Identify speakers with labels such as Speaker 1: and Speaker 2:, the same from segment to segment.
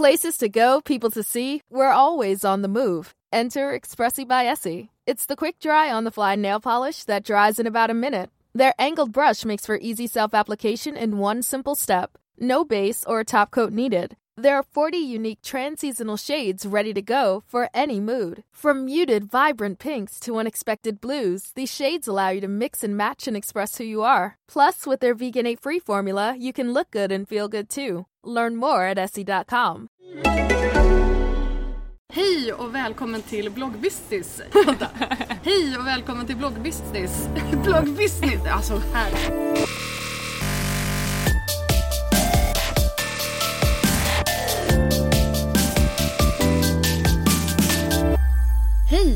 Speaker 1: Places to go, people to see, we're always on the move. Enter Expressi by Essie. It's the quick dry on the fly nail polish that dries in about a minute. Their angled brush makes for easy self application in one simple step. No base or top coat needed. There are 40 unique trans-seasonal shades ready to go for any mood. From muted, vibrant pinks to unexpected blues, these shades allow you to mix and match and express who you are. Plus, with their veganate-free formula, you can look good and feel good too. Learn more at essie.com.
Speaker 2: Hej och välkommen till bloggbusiness. Hej och välkommen till bloggbusiness. bloggbusiness, alltså här.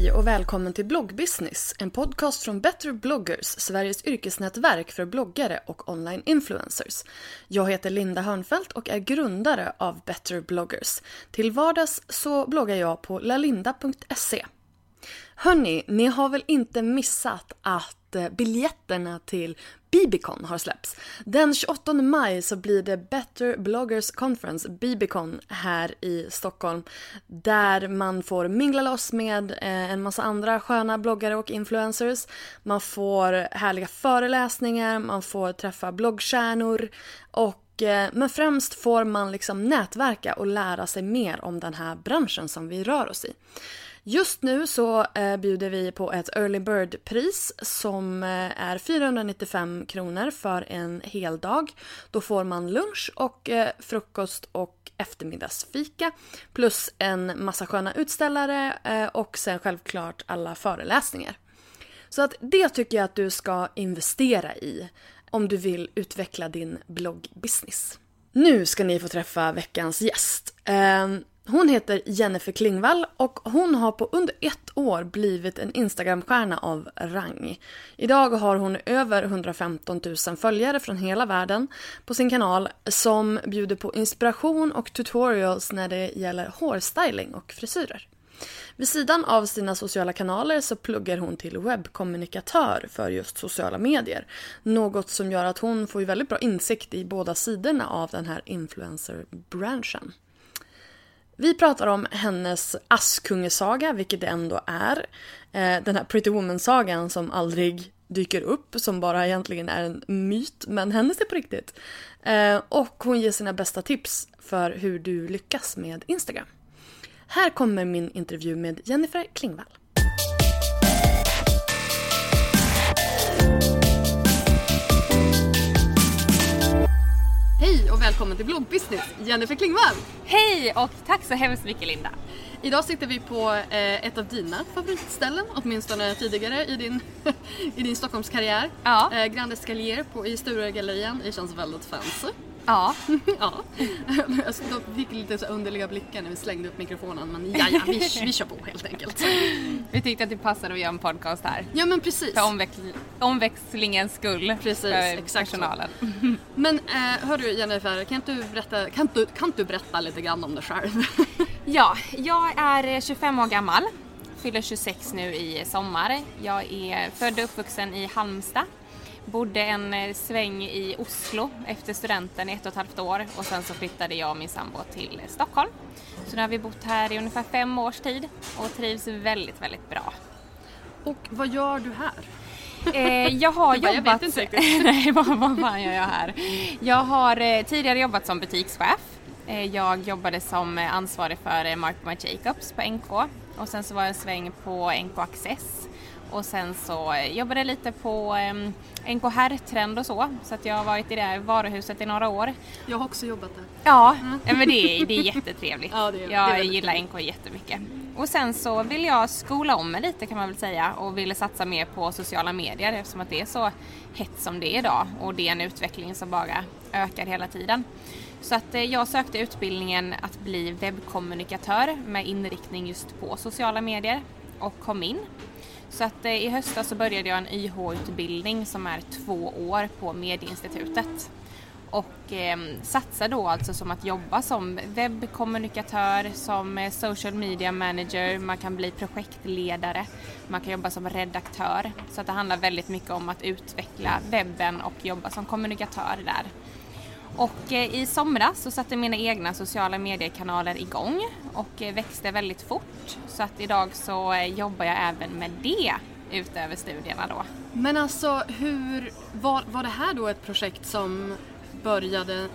Speaker 2: Hej och välkommen till bloggbusiness, en podcast från Better bloggers, Sveriges yrkesnätverk för bloggare och online influencers. Jag heter Linda Hörnfeldt och är grundare av Better bloggers. Till vardags så bloggar jag på lalinda.se. Hörni, ni har väl inte missat att eh, biljetterna till Bibicon har släppts. Den 28 maj så blir det Better Bloggers Conference, Bibicon, här i Stockholm. Där man får mingla loss med eh, en massa andra sköna bloggare och influencers. Man får härliga föreläsningar, man får träffa bloggstjärnor och eh, men främst får man liksom nätverka och lära sig mer om den här branschen som vi rör oss i. Just nu så eh, bjuder vi på ett early bird-pris som eh, är 495 kronor för en hel dag. Då får man lunch och eh, frukost och eftermiddagsfika plus en massa sköna utställare eh, och sen självklart alla föreläsningar. Så att det tycker jag att du ska investera i om du vill utveckla din bloggbusiness. Nu ska ni få träffa veckans gäst. Ehm, hon heter Jennifer Klingvall och hon har på under ett år blivit en Instagramstjärna av rang. Idag har hon över 115 000 följare från hela världen på sin kanal som bjuder på inspiration och tutorials när det gäller hårstyling och frisyrer. Vid sidan av sina sociala kanaler så pluggar hon till webbkommunikatör för just sociala medier. Något som gör att hon får väldigt bra insikt i båda sidorna av den här influencer-branschen. Vi pratar om hennes Askungesaga, vilket det ändå är. Eh, den här Pretty Woman-sagan som aldrig dyker upp, som bara egentligen är en myt, men hennes är på riktigt. Eh, och hon ger sina bästa tips för hur du lyckas med Instagram. Här kommer min intervju med Jennifer Klingvall. Hej och välkommen till bloggbusiness, Jennifer Klingvall!
Speaker 3: Hej och tack så hemskt mycket Linda!
Speaker 2: Idag sitter vi på eh, ett av dina favoritställen, åtminstone tidigare i din, i din Stockholmskarriär.
Speaker 3: Ja.
Speaker 2: Eh, Grand Escalier på, i Sturegallerian, det känns väldigt fancy.
Speaker 3: Ja,
Speaker 2: ja. Jag fick lite så underliga blickar när vi slängde upp mikrofonen men ja, ja vi, vi kör på helt enkelt.
Speaker 3: vi tyckte att det passade att göra en podcast här.
Speaker 2: Ja men precis.
Speaker 3: För omväx- omväxlingens skull.
Speaker 2: Precis,
Speaker 3: för
Speaker 2: exakt så.
Speaker 3: personalen.
Speaker 2: Men eh, hörru Jennifer, kan du, berätta, kan, du, kan du berätta lite grann om dig själv?
Speaker 3: Ja, jag är 25 år gammal. Fyller 26 nu i sommar. Jag är född och uppvuxen i Halmstad. Bodde en eh, sväng i Oslo efter studenten i ett och ett halvt år och sen så flyttade jag och min sambo till Stockholm. Så nu har vi bott här i ungefär fem års tid och trivs väldigt, väldigt bra.
Speaker 2: Och vad gör du här?
Speaker 3: Eh, jag har
Speaker 2: bara, jag
Speaker 3: jobbat...
Speaker 2: vet inte riktigt.
Speaker 3: Nej, vad, vad fan gör jag här? Jag har eh, tidigare jobbat som butikschef. Eh, jag jobbade som eh, ansvarig för eh, Mark My Jacobs på NK och sen så var jag en sväng på NK Access och sen så eh, jobbade jag lite på eh, NK Herrtrend och så så att jag har varit i det här varuhuset i några år.
Speaker 2: Jag har också jobbat där.
Speaker 3: Ja, men det är, det är jättetrevligt.
Speaker 2: Ja, det är- det är
Speaker 3: jag gillar
Speaker 2: trevligt.
Speaker 3: NK jättemycket. Och sen så vill jag skola om mig lite kan man väl säga och ville satsa mer på sociala medier eftersom att det är så hett som det är idag och det är en utveckling som bara ökar hela tiden. Så att eh, jag sökte utbildningen att bli webbkommunikatör med inriktning just på sociala medier och kom in. Så att eh, i höstas så började jag en YH-utbildning som är två år på Medieinstitutet och eh, satsar då alltså som att jobba som webbkommunikatör, som eh, social media manager, man kan bli projektledare, man kan jobba som redaktör. Så att det handlar väldigt mycket om att utveckla webben och jobba som kommunikatör där. Och eh, i somras så satte mina egna sociala mediekanaler igång och eh, växte väldigt fort. Så att idag så eh, jobbar jag även med det utöver studierna då.
Speaker 4: Men alltså hur, var, var det här då ett projekt som började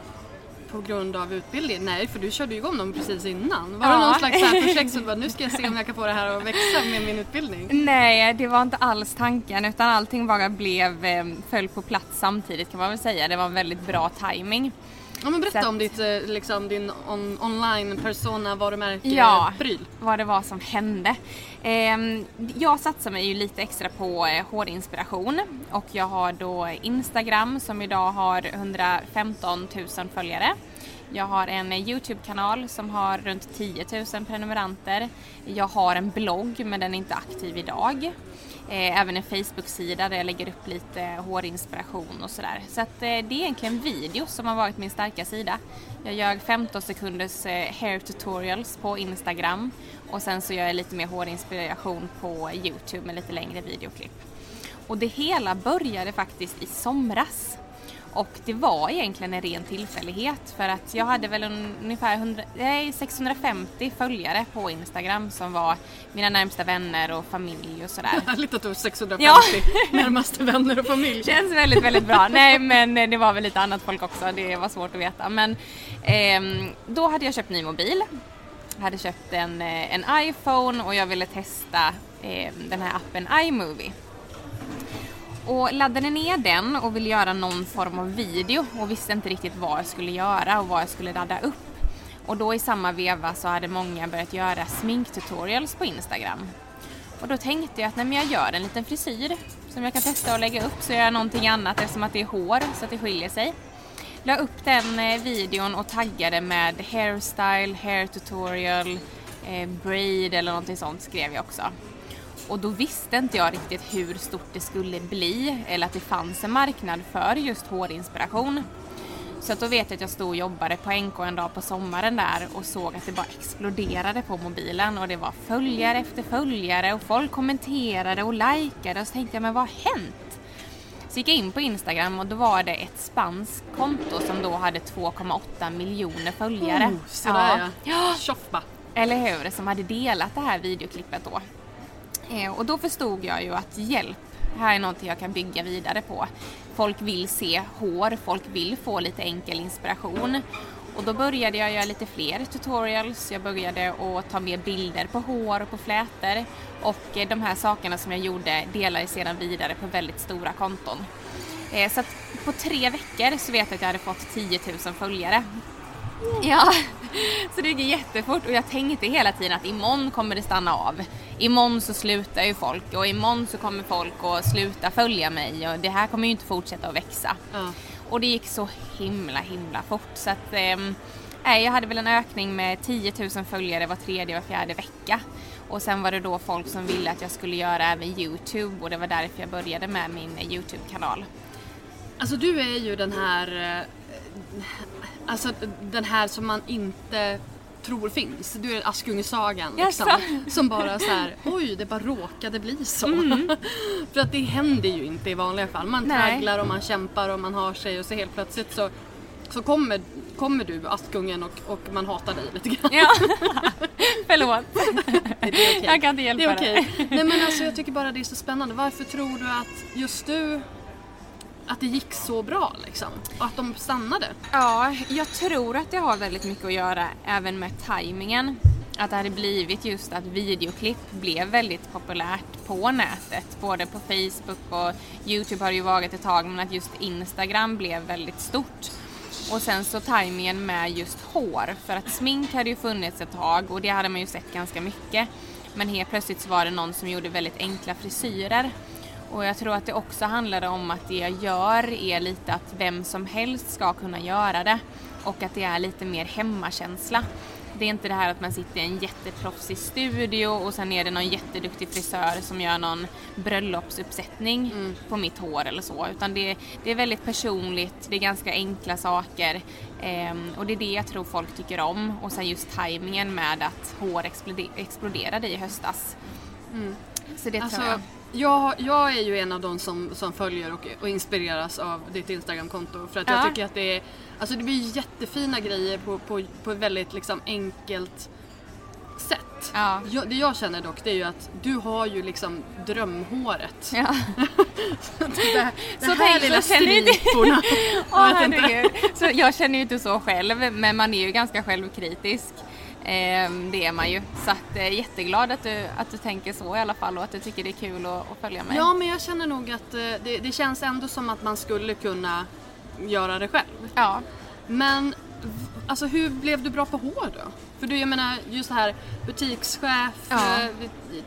Speaker 4: på grund av utbildning? Nej, för du körde igång dem precis innan. Var
Speaker 3: Ja.
Speaker 4: det någon slags så här projekt som du bara, nu ska jag se om jag kan få det här att växa med min utbildning?
Speaker 3: Nej, det var inte alls tanken utan allting bara blev, eh, föll på plats samtidigt kan man väl säga. Det var en väldigt bra timing.
Speaker 4: Ja men berätta
Speaker 3: att-
Speaker 4: om ditt, eh, liksom, din on, online persona varumärke
Speaker 3: Ja.
Speaker 4: pryl.
Speaker 3: vad det var som hände. Ehm, jag satsar mig ju lite extra på eh, hårinspiration och jag har då Instagram som idag har 115 000 följare. Jag har en Youtube-kanal som har runt 10 000 prenumeranter. Jag har en blogg men den är inte aktiv idag. Eh, Även en Facebook-sida där jag lägger upp lite hårinspiration och sådär. Så att eh, det är egentligen video som har varit min starka sida. Jag gör 15 sekunders eh, hair tutorials på Instagram och sen så gör jag lite mer hårinspiration på Youtube med lite längre videoklipp. Och det hela började faktiskt i somras. Och det var egentligen en ren tillfällighet för att jag hade väl un- ungefär 100, nej, 650 följare på Instagram som var mina närmsta vänner och familj och sådär.
Speaker 4: Härligt att du har 650
Speaker 3: Ja.
Speaker 4: närmaste vänner och familj.
Speaker 3: Känns väldigt, väldigt bra. Nej, men det var väl lite annat folk också. Det var svårt att veta. Men ehm, då hade jag köpt ny mobil. Jag hade köpt en, eh, en iPhone och jag ville testa ehm, den här appen iMovie. Och laddade ner den och ville göra någon form av video och visste inte riktigt vad jag skulle göra och vad jag skulle ladda upp. Och då i samma veva så hade många börjat göra sminktutorials på Instagram. Och då tänkte jag att nej, jag gör en liten frisyr som jag kan testa och lägga upp så gör jag någonting annat eftersom att det är hår så att det skiljer sig. La upp den eh, videon och taggade med hairstyle, hair tutorial, eh, braid eller någonting sånt skrev jag också. Och då visste inte jag riktigt hur stort det skulle bli eller att det fanns en marknad för just hårinspiration. Så att då vet jag att jag stod och jobbade på NK en dag på sommaren där och såg att det bara exploderade på mobilen och det var följare efter följare och folk kommenterade och likade och så tänkte jag men vad har hänt? Så gick jag in på Instagram och då var det ett spanskt konto som då hade 2,8 miljoner följare.
Speaker 4: Oh, sådär ja.
Speaker 3: Ja.
Speaker 4: Tjoff bara.
Speaker 3: Eller hur? Som hade delat det här videoklippet då. Eh, och då förstod jag ju att hjälp, här är någonting jag kan bygga vidare på. Folk vill se hår, folk vill få lite enkel inspiration. Och då började jag göra lite fler tutorials, jag började att ta med bilder på hår och på flätor. Och eh, de här sakerna som jag gjorde delade jag sedan vidare på väldigt stora konton. Eh, Så att på tre veckor så vet jag att jag hade fått 10 000 följare. Ja, så det gick jättefort och jag tänkte hela tiden att imorgon kommer det stanna av. Imorgon så slutar ju folk och imorgon så kommer folk att sluta följa mig och det här kommer ju inte fortsätta att växa.
Speaker 4: Ja.
Speaker 3: Och det gick så himla himla fort så att nej, jag hade väl en ökning med 10 000 följare var tredje och fjärde vecka. Och sen var det då folk som ville att jag skulle göra även Youtube och det var därför jag började med min eh, Youtube-kanal.
Speaker 4: Alltså du är ju den här, eh, alltså den här som man inte tror finns. Du är Askungesagan liksom.
Speaker 3: Jaså?
Speaker 4: Som bara så här, oj det bara råkade bli så. För att det händer ju inte i vanliga fall. Man
Speaker 3: Nej.
Speaker 4: tragglar och man kämpar och man har sig och så helt plötsligt så, så kommer, kommer du Askungen och, och man hatar dig lite grann.
Speaker 3: Ja, förlåt.
Speaker 4: Det är okej.
Speaker 3: Jag kan inte hjälpa
Speaker 4: Det är okej. Nej men alltså jag tycker bara det är så spännande. Varför tror du att just du, att det gick så bra liksom? Och att de stannade?
Speaker 3: Ja, jag tror att det har väldigt mycket att göra även med tajmingen. Att det hade blivit just att videoklipp blev väldigt populärt på nätet. Både på Facebook och Youtube har det ju varit ett tag men att just Instagram blev väldigt stort. Och sen så tajmingen med just hår. För att smink hade ju funnits ett tag och det hade man ju sett ganska mycket. Men helt plötsligt så var det någon som gjorde väldigt enkla frisyrer. Och jag tror att det också handlade om att det jag gör är lite att vem som helst ska kunna göra det. Och att det är lite mer hemmakänsla. Det är inte det här att man sitter i en jätteproffsig studio och sen är det någon jätteduktig frisör som gör någon bröllopsuppsättning på mitt hår eller så. Utan det, det är väldigt personligt, det är ganska enkla saker. Ehm, och det är det jag tror folk tycker om. Och sen just tajmingen med att hår explode- exploderade i höstas. Så det
Speaker 4: Alltså,
Speaker 3: tror jag.
Speaker 4: Jag, jag är ju en av de som, som följer och, och inspireras av ditt Instagramkonto för att jag
Speaker 3: Ja.
Speaker 4: tycker att det är, alltså det blir jättefina grejer på, på, på ett väldigt liksom enkelt sätt.
Speaker 3: Ja.
Speaker 4: Jag, det jag känner dock det är ju att du har ju liksom drömhåret.
Speaker 3: Ja.
Speaker 4: Det, det
Speaker 3: Så
Speaker 4: här lilla
Speaker 3: så du det?
Speaker 4: striporna. Jag inte.
Speaker 3: herregud. Så jag känner ju inte så själv, men man är ju ganska självkritisk. Ehm, det är man ju. Så att, eh, jätteglad att du, att du tänker så i alla fall och att du tycker det är kul att, att följa mig.
Speaker 4: Ja men jag känner nog att eh, det, det känns ändå som att man skulle kunna göra det själv.
Speaker 3: Ja.
Speaker 4: Men alltså hur blev du bra på hår då? För du jag menar just det här butikschef,
Speaker 3: Ja.
Speaker 4: eh,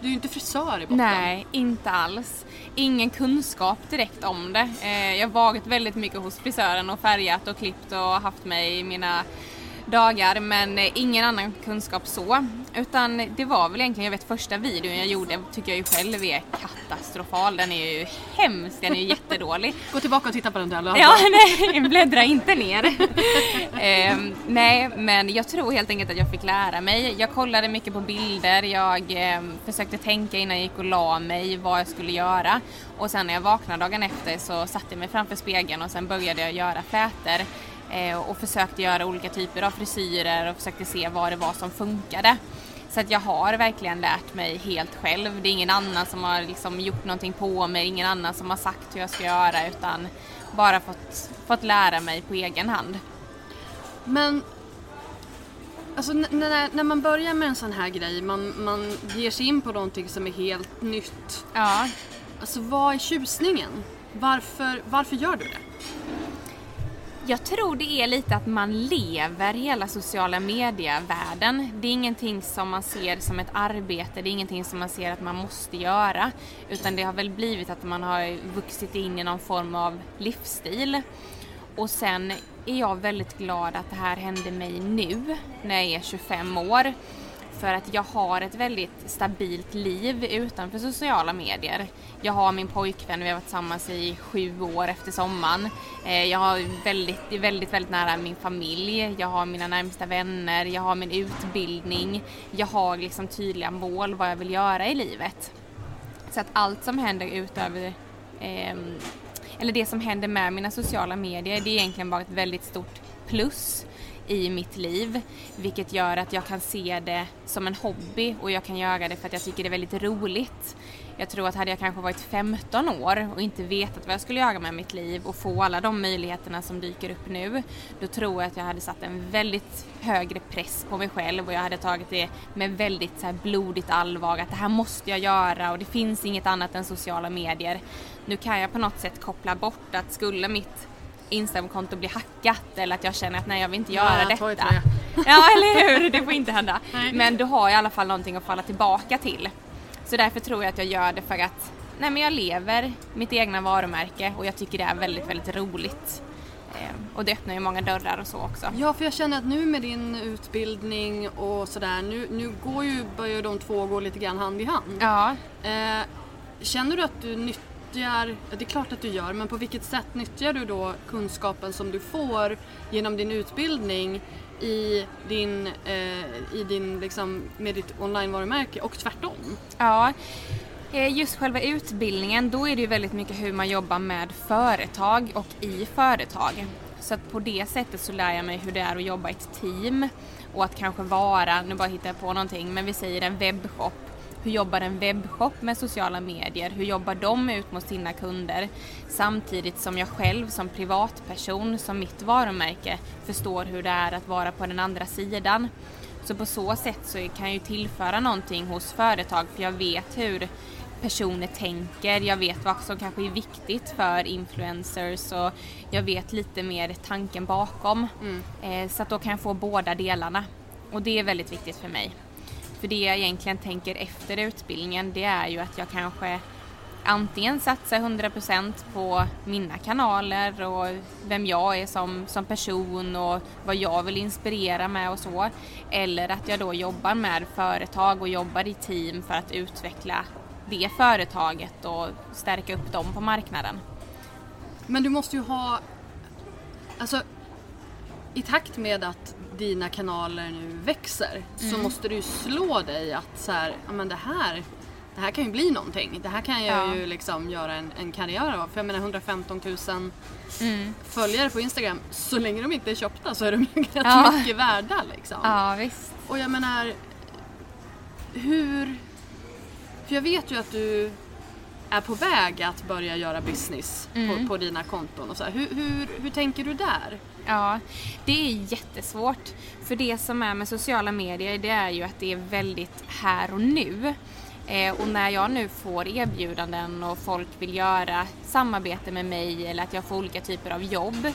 Speaker 4: du är ju inte frisör i botten.
Speaker 3: Nej, inte alls. Ingen kunskap direkt om det. Eh, jag har varit väldigt mycket hos frisören och färgat och klippt och haft mig i mina dagar men eh, ingen annan kunskap så. Utan det var väl egentligen, jag vet första videon jag gjorde tycker jag ju själv är katastrofal. Den är ju hemsk, den är ju jättedålig.
Speaker 4: Gå tillbaka och titta på den där. Lasse.
Speaker 3: Ja, nej, bläddra inte ner. Ehm, nej, men jag tror helt enkelt att jag fick lära mig. Jag kollade mycket på bilder, jag ehm, försökte tänka innan jag gick och la mig vad jag skulle göra. Och sen när jag vaknade dagen efter så satte jag mig framför spegeln och sen började jag göra flätor. Eh, och försökte göra olika typer av frisyrer och försökte se vad det var som funkade. Så att jag har verkligen lärt mig helt själv. Det är ingen annan som har liksom gjort någonting på mig, ingen annan som har sagt hur jag ska göra utan bara fått, fått lära mig på egen hand.
Speaker 4: Men alltså, när, när man börjar med en sån här grej, man, man ger sig in på någonting som är helt nytt.
Speaker 3: Ja,
Speaker 4: Alltså vad är tjusningen? Varför, varför gör du det?
Speaker 3: Jag tror det är lite att man lever hela sociala medievärlden. Det är ingenting som man ser som ett arbete, det är ingenting som man ser att man måste göra. Utan det har väl blivit att man har vuxit in i någon form av livsstil. Och sen är jag väldigt glad att det här hände mig nu, när jag är 25 år. För att jag har ett väldigt stabilt liv utanför sociala medier. Jag har min pojkvän, vi har varit tillsammans i sju år efter sommaren. Eh, jag har väldigt, är väldigt, väldigt nära min familj. Jag har mina närmsta vänner, jag har min utbildning. Jag har liksom tydliga mål vad jag vill göra i livet. Så att allt som händer utöver, ehm, eller det som händer med mina sociala medier, det är egentligen bara ett väldigt stort plus i mitt liv. Vilket gör att jag kan se det som en hobby och jag kan göra det för att jag tycker det är väldigt roligt. Jag tror att hade jag kanske varit 15 år och inte vetat vad jag skulle göra med mitt liv och få alla de möjligheterna som dyker upp nu, då tror jag att jag hade satt en väldigt högre press på mig själv och jag hade tagit det med väldigt så här blodigt allvar att det här måste jag göra och det finns inget annat än sociala medier. Nu kan jag på något sätt koppla bort att skulle mitt Instagramkonto bli hackat eller att jag känner att nej jag vill inte göra
Speaker 4: Ja,
Speaker 3: detta.
Speaker 4: tröja.
Speaker 3: Ja eller hur, det får inte hända.
Speaker 4: Nej.
Speaker 3: Men du har i alla fall någonting att falla tillbaka till. Så därför tror jag att jag gör det för att nej, men jag lever mitt egna varumärke och jag tycker det är väldigt, väldigt roligt. Ehm, och det öppnar ju många dörrar och så också.
Speaker 4: Ja, för jag känner att nu med din utbildning och sådär, nu, nu går ju, börjar de två gå lite grann hand i hand.
Speaker 3: Ja,
Speaker 4: Eh, känner du att du nyttjar, nyttjar, det är klart att du gör, men på vilket sätt nyttjar du då kunskapen som du får genom din utbildning i din, eh, i din liksom, med ditt online-varumärke och tvärtom?
Speaker 3: ja. Eh, just själva utbildningen, då är det ju väldigt mycket hur man jobbar med företag och i företag. Så att på det sättet så lär jag mig hur det är att jobba i ett team och att kanske vara, nu bara hittar jag på någonting, men vi säger en webbshop. Hur jobbar en webbshop med sociala medier? Hur jobbar de ut mot sina kunder? Samtidigt som jag själv som privatperson, som mitt varumärke, förstår hur det är att vara på den andra sidan. Så på så sätt så kan jag ju tillföra någonting hos företag för jag vet hur personer tänker, jag vet vad som kanske är viktigt för influencers och jag vet lite mer tanken bakom. Eh, så att då kan jag få båda delarna. Och det är väldigt viktigt för mig. För det jag egentligen tänker efter utbildningen det är ju att jag kanske antingen satsar 100% på mina kanaler och vem jag är som, som person och vad jag vill inspirera med och så. Eller att jag då jobbar med företag och jobbar i team för att utveckla det företaget och stärka upp dem på marknaden.
Speaker 4: Men du måste ju ha, alltså i takt med att dina kanaler nu växer så måste du slå dig att så här, ja men det här, det här kan ju bli någonting. Det här kan jag
Speaker 3: Ja.
Speaker 4: ju liksom göra en, en karriär av. För jag menar 115 000
Speaker 3: Mm.
Speaker 4: följare på Instagram, så länge de inte är köpta så är de ju rätt
Speaker 3: Ja.
Speaker 4: mycket värda liksom.
Speaker 3: Ja, visst.
Speaker 4: Och jag menar, hur... För jag vet ju att du är på väg att börja göra business
Speaker 3: Mm.
Speaker 4: på, på dina konton och så. Hur, hur, hur tänker du där?
Speaker 3: Ja, det är jättesvårt. För det som är med sociala medier det är ju att det är väldigt här och nu. Eh, och när jag nu får erbjudanden och folk vill göra samarbete med mig eller att jag får olika typer av jobb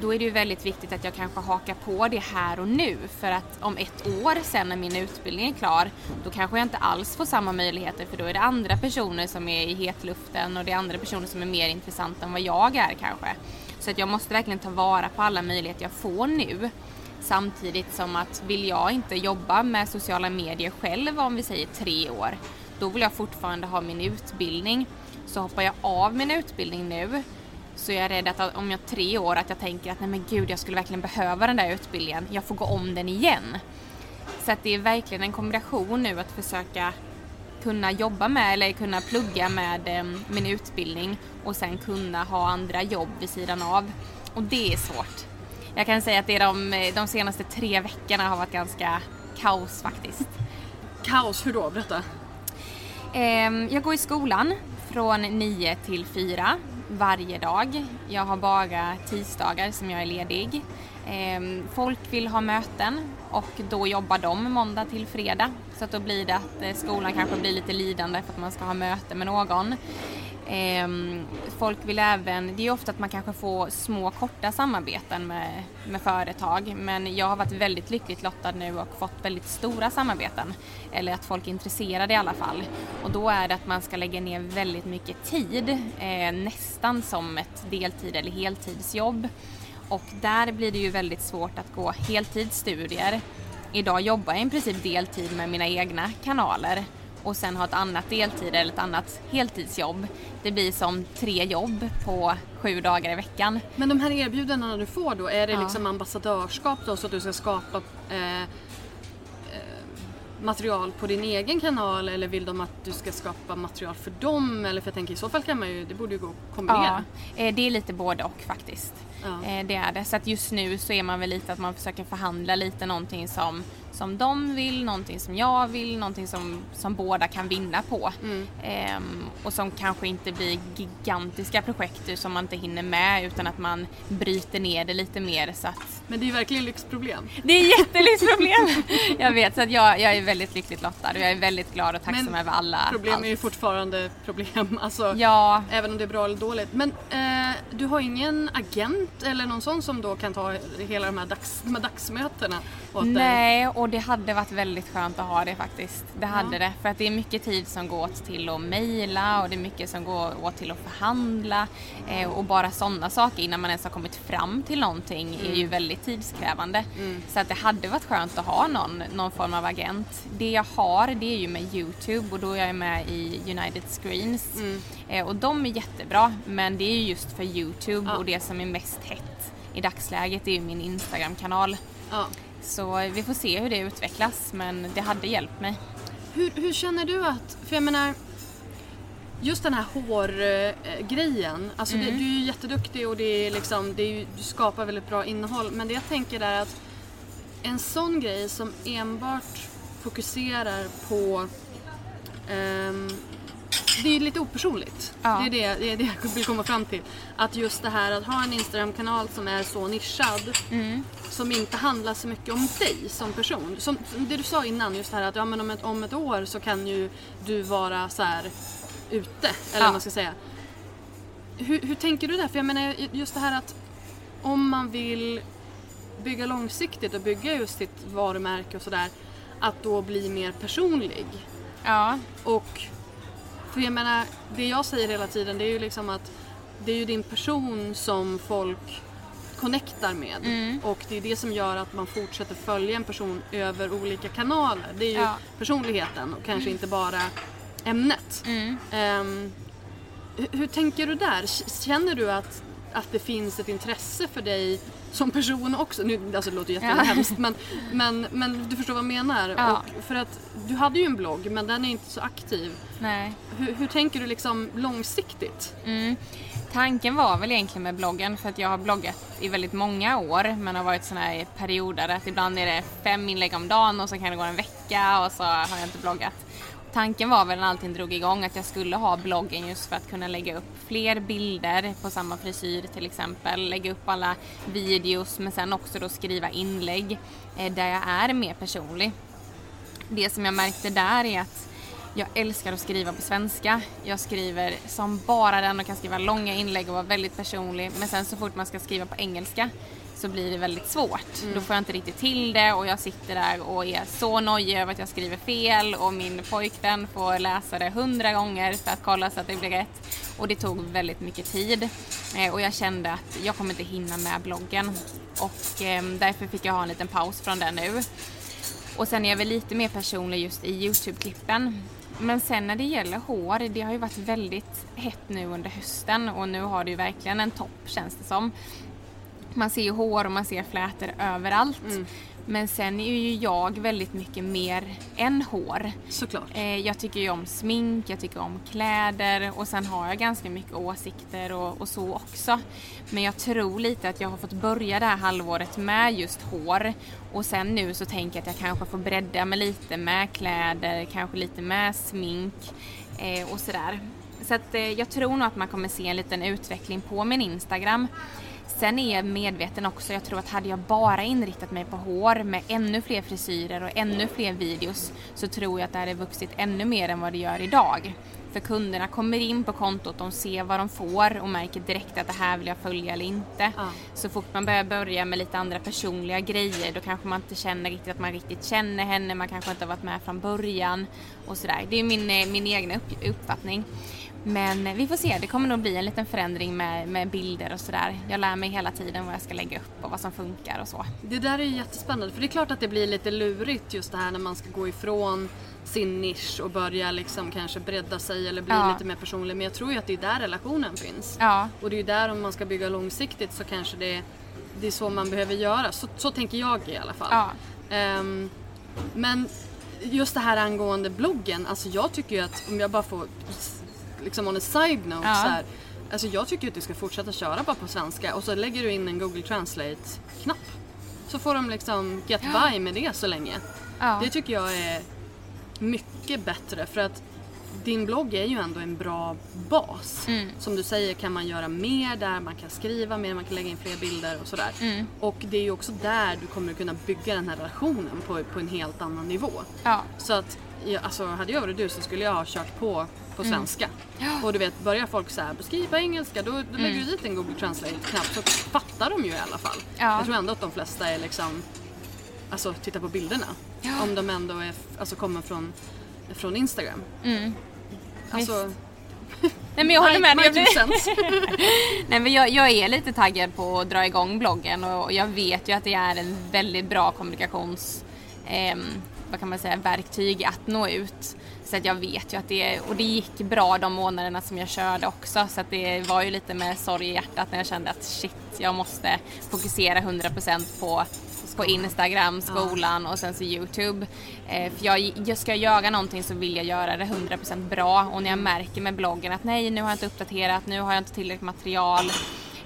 Speaker 3: då är det ju väldigt viktigt att jag kanske hakar på det här och nu för att om ett år sen när min utbildning är klar då kanske jag inte alls får samma möjligheter för då är det andra personer som är i hetluften och det är andra personer som är mer intressanta än vad jag är kanske. Så att jag måste verkligen ta vara på alla möjligheter jag får nu. Samtidigt som att vill jag inte jobba med sociala medier själv om vi säger tre år, då vill jag fortfarande ha min utbildning. Så hoppar jag av min utbildning nu så jag är rädd att om jag tre år att jag tänker att nej men gud jag skulle verkligen behöva den där utbildningen, jag får gå om den igen. Så att det är verkligen en kombination nu att försöka kunna jobba med eller kunna plugga med eh, min utbildning och sen kunna ha andra jobb vid sidan av. Och det är svårt. Jag kan säga att det är de, de senaste tre veckorna har varit ganska kaos faktiskt.
Speaker 4: Kaos, hur då? Berätta.
Speaker 3: Ehm, Jag går i skolan från 9 till 4 varje dag. Jag har bara tisdagar som jag är ledig. Ehm, folk vill ha möten och då jobbar de måndag till fredag. Så att då blir det att eh, skolan kanske blir lite lidande för att man ska ha möte med någon. Ehm, folk vill även, det är ofta att man kanske får små korta samarbeten med, med företag men jag har varit väldigt lyckligt lottad nu och fått väldigt stora samarbeten. Eller att folk är intresserade i alla fall. Och då är det att man ska lägga ner väldigt mycket tid, eh, nästan som ett deltid eller heltidsjobb. Och där blir det ju väldigt svårt att gå heltidsstudier. Idag jobbar jag i princip deltid med mina egna kanaler och sen ha ett annat deltid eller ett annat heltidsjobb. Det blir som tre jobb på sju dagar i veckan.
Speaker 4: Men de här erbjudandena du får då, är det
Speaker 3: Ja.
Speaker 4: liksom ambassadörskap då så att du ska skapa eh, material på din egen kanal eller vill de att du ska skapa material för dem? Eller för jag tänker i så fall kan man ju, det borde ju gå att kombinera.
Speaker 3: Ja, eh, det är lite både och faktiskt.
Speaker 4: Ja.
Speaker 3: Eh, Det är det. Så att just nu så är man väl lite att man försöker förhandla lite någonting som, som de vill, någonting som jag vill, någonting som, som båda kan vinna på.
Speaker 4: Mm.
Speaker 3: Ehm, och som kanske inte blir gigantiska projekt som man inte hinner med utan att man bryter ner det lite mer så att
Speaker 4: Men det är ju verkligen lyxproblem.
Speaker 3: det är jättelyxproblem! jag vet, så att jag, jag är väldigt lyckligt lottad och jag är väldigt glad och tacksam
Speaker 4: Men
Speaker 3: över alla.
Speaker 4: Problem
Speaker 3: allt.
Speaker 4: är ju fortfarande problem, alltså,
Speaker 3: Ja,
Speaker 4: även om det är bra eller dåligt. Men eh, du har ingen agent eller någon sån som då kan ta hela de här, dags, de här dagsmötena åt dig?
Speaker 3: Nej, och det hade varit väldigt skönt att ha det faktiskt. Det hade det. För att det är mycket tid som går åt till att mejla och det är mycket som går åt till att förhandla. Eh, och bara sådana saker innan man ens har kommit fram till någonting är ju väldigt tidskrävande. Så att det hade varit skönt att ha någon, någon form av agent. Det jag har det är ju med Youtube och då är jag med i United Screens. Eh, och de är jättebra men det är ju just för Youtube
Speaker 4: Ja.
Speaker 3: och det som är mest hett i dagsläget är ju min Instagram-kanal.
Speaker 4: Ja.
Speaker 3: Så vi får se hur det utvecklas men det hade hjälpt mig.
Speaker 4: Hur, hur känner du att, för jag menar Just den här hårgrejen, alltså det, du är ju jätteduktig och det är liksom, det är du skapar väldigt bra innehåll men det jag tänker är att en sån grej som enbart fokuserar på ehm, det är lite opersonligt.
Speaker 3: Ja.
Speaker 4: Det, är det, det är det jag vill komma fram till. Att just det här att ha en Instagram-kanal som är så nischad som inte handlar så mycket om dig som person. Som, det du sa innan, just det här att ja, men om, ett, om ett år så kan ju du vara så här ute, eller
Speaker 3: Ja.
Speaker 4: man ska säga. Hur, hur tänker du där? För jag menar just det här att om man vill bygga långsiktigt och bygga just sitt varumärke och sådär, att då bli mer personlig.
Speaker 3: Ja,
Speaker 4: Och för jag menar, det jag säger hela tiden det är ju liksom att det är ju din person som folk connectar med.
Speaker 3: Mm.
Speaker 4: Och det är det som gör att man fortsätter följa en person över olika kanaler. Det är ju
Speaker 3: Ja.
Speaker 4: personligheten och kanske inte bara ämnet.
Speaker 3: mm.
Speaker 4: Ehm, hur, hur tänker du där? Känner du att att det finns ett intresse för dig som person också. Nu, alltså det låter jättehemskt men, men, men du förstår vad jag menar.
Speaker 3: Ja.
Speaker 4: Och för att du hade ju en blogg men den är inte så aktiv.
Speaker 3: Nej.
Speaker 4: Hur, hur tänker du liksom långsiktigt?
Speaker 3: Mm. Tanken var väl egentligen med bloggen för att jag har bloggat i väldigt många år men har varit sådana här perioder att ibland är det fem inlägg om dagen och så kan det gå en vecka och så har jag inte bloggat. Tanken var väl när allting drog igång att jag skulle ha bloggen just för att kunna lägga upp fler bilder på samma frisyr till exempel, lägga upp alla videos men sen också då skriva inlägg eh, där jag är mer personlig. Det som jag märkte där är att jag älskar att skriva på svenska. Jag skriver som bara den och kan skriva långa inlägg och vara väldigt personlig. Men sen så fort man ska skriva på engelska så blir det väldigt svårt. Då får jag inte riktigt till det och jag sitter där och är så nojig över att jag skriver fel och min pojkvän får läsa det hundra gånger för att kolla så att det blir rätt. Och det tog väldigt mycket tid eh, och jag kände att jag kommer inte hinna med bloggen och eh, därför fick jag ha en liten paus från den nu. Och sen är jag väl lite mer personlig just i Youtube-klippen. Men sen när det gäller hår, det har ju varit väldigt hett nu under hösten och nu har det ju verkligen en topp känns det som. Man ser ju hår och man ser flätor överallt. Men sen är ju jag väldigt mycket mer än hår.
Speaker 4: Såklart.
Speaker 3: Eh, jag tycker ju om smink, jag tycker om kläder och sen har jag ganska mycket åsikter och, och så också. Men jag tror lite att jag har fått börja det här halvåret med just hår och sen nu så tänker jag att jag kanske får bredda mig lite med kläder, kanske lite med smink eh, och sådär. Så att eh, jag tror nog att man kommer se en liten utveckling på min Instagram. Sen är jag medveten också, jag tror att hade jag bara inriktat mig på hår med ännu fler frisyrer och ännu fler videos så tror jag att det hade vuxit ännu mer än vad det gör idag. För kunderna kommer in på kontot, de ser vad de får och märker direkt att det här vill jag följa eller inte.
Speaker 4: Ja.
Speaker 3: Så fort man börjar börja med lite andra personliga grejer då kanske man inte känner riktigt att man riktigt känner henne, man kanske inte har varit med från början och sådär. Det är min, eh, min egna upp, uppfattning. Men vi får se, det kommer nog bli en liten förändring med, med bilder och sådär. Jag lär mig hela tiden vad jag ska lägga upp och vad som funkar och så.
Speaker 4: Det där är ju jättespännande för det är klart att det blir lite lurigt just det här när man ska gå ifrån sin nisch och börja liksom kanske bredda sig eller bli
Speaker 3: Ja.
Speaker 4: lite mer personlig. Men jag tror ju att det är där relationen finns.
Speaker 3: Ja,
Speaker 4: Och det är ju där om man ska bygga långsiktigt så kanske det, det är så man behöver göra. Så, så tänker jag i alla fall.
Speaker 3: ja,
Speaker 4: Ehm, men just det här angående bloggen, alltså jag tycker ju att om jag bara får liksom on a side note
Speaker 3: Ja.
Speaker 4: så här, Alltså jag tycker att du ska fortsätta köra bara på svenska och så lägger du in en Google Translate-knapp. Så får de liksom get by med det så länge.
Speaker 3: ja.
Speaker 4: Det tycker jag är mycket bättre för att din blogg är ju ändå en bra bas.
Speaker 3: Mm.
Speaker 4: Som du säger kan man göra mer där, man kan skriva mer, man kan lägga in fler bilder och sådär.
Speaker 3: Mm.
Speaker 4: Och det är ju också där du kommer kunna bygga den här relationen på, på en helt annan nivå.
Speaker 3: ja.
Speaker 4: Så att, ja, alltså hade jag varit du så skulle jag ha kört på på
Speaker 3: Mm.
Speaker 4: svenska. Och du vet, börjar folk så här, skriva på engelska då, då lägger du dit en Google Translate-knapp så fattar de ju i alla fall.
Speaker 3: Mm. Ja.
Speaker 4: Jag tror ändå att de flesta är liksom, alltså titta på bilderna.
Speaker 3: Ja.
Speaker 4: Om de ändå är, alltså kommer från, från Instagram.
Speaker 3: Mm.
Speaker 4: Alltså,
Speaker 3: Nej men jag håller med. Jag,
Speaker 4: cents.
Speaker 3: Nej, men jag, jag är lite taggad på att dra igång bloggen och jag vet ju att det är en väldigt bra kommunikations... ehm, vad kan man säga, verktyg att nå ut. Så att jag vet ju att det, och det gick bra de månaderna som jag körde också så att det var ju lite med sorg i hjärtat när jag kände att shit, jag måste fokusera 100% på på Instagram, skolan och sen så Youtube. Eh, för jag, jag ska göra någonting så vill jag göra det 100% bra och när jag märker med bloggen att nej nu har jag inte uppdaterat, nu har jag inte tillräckligt material.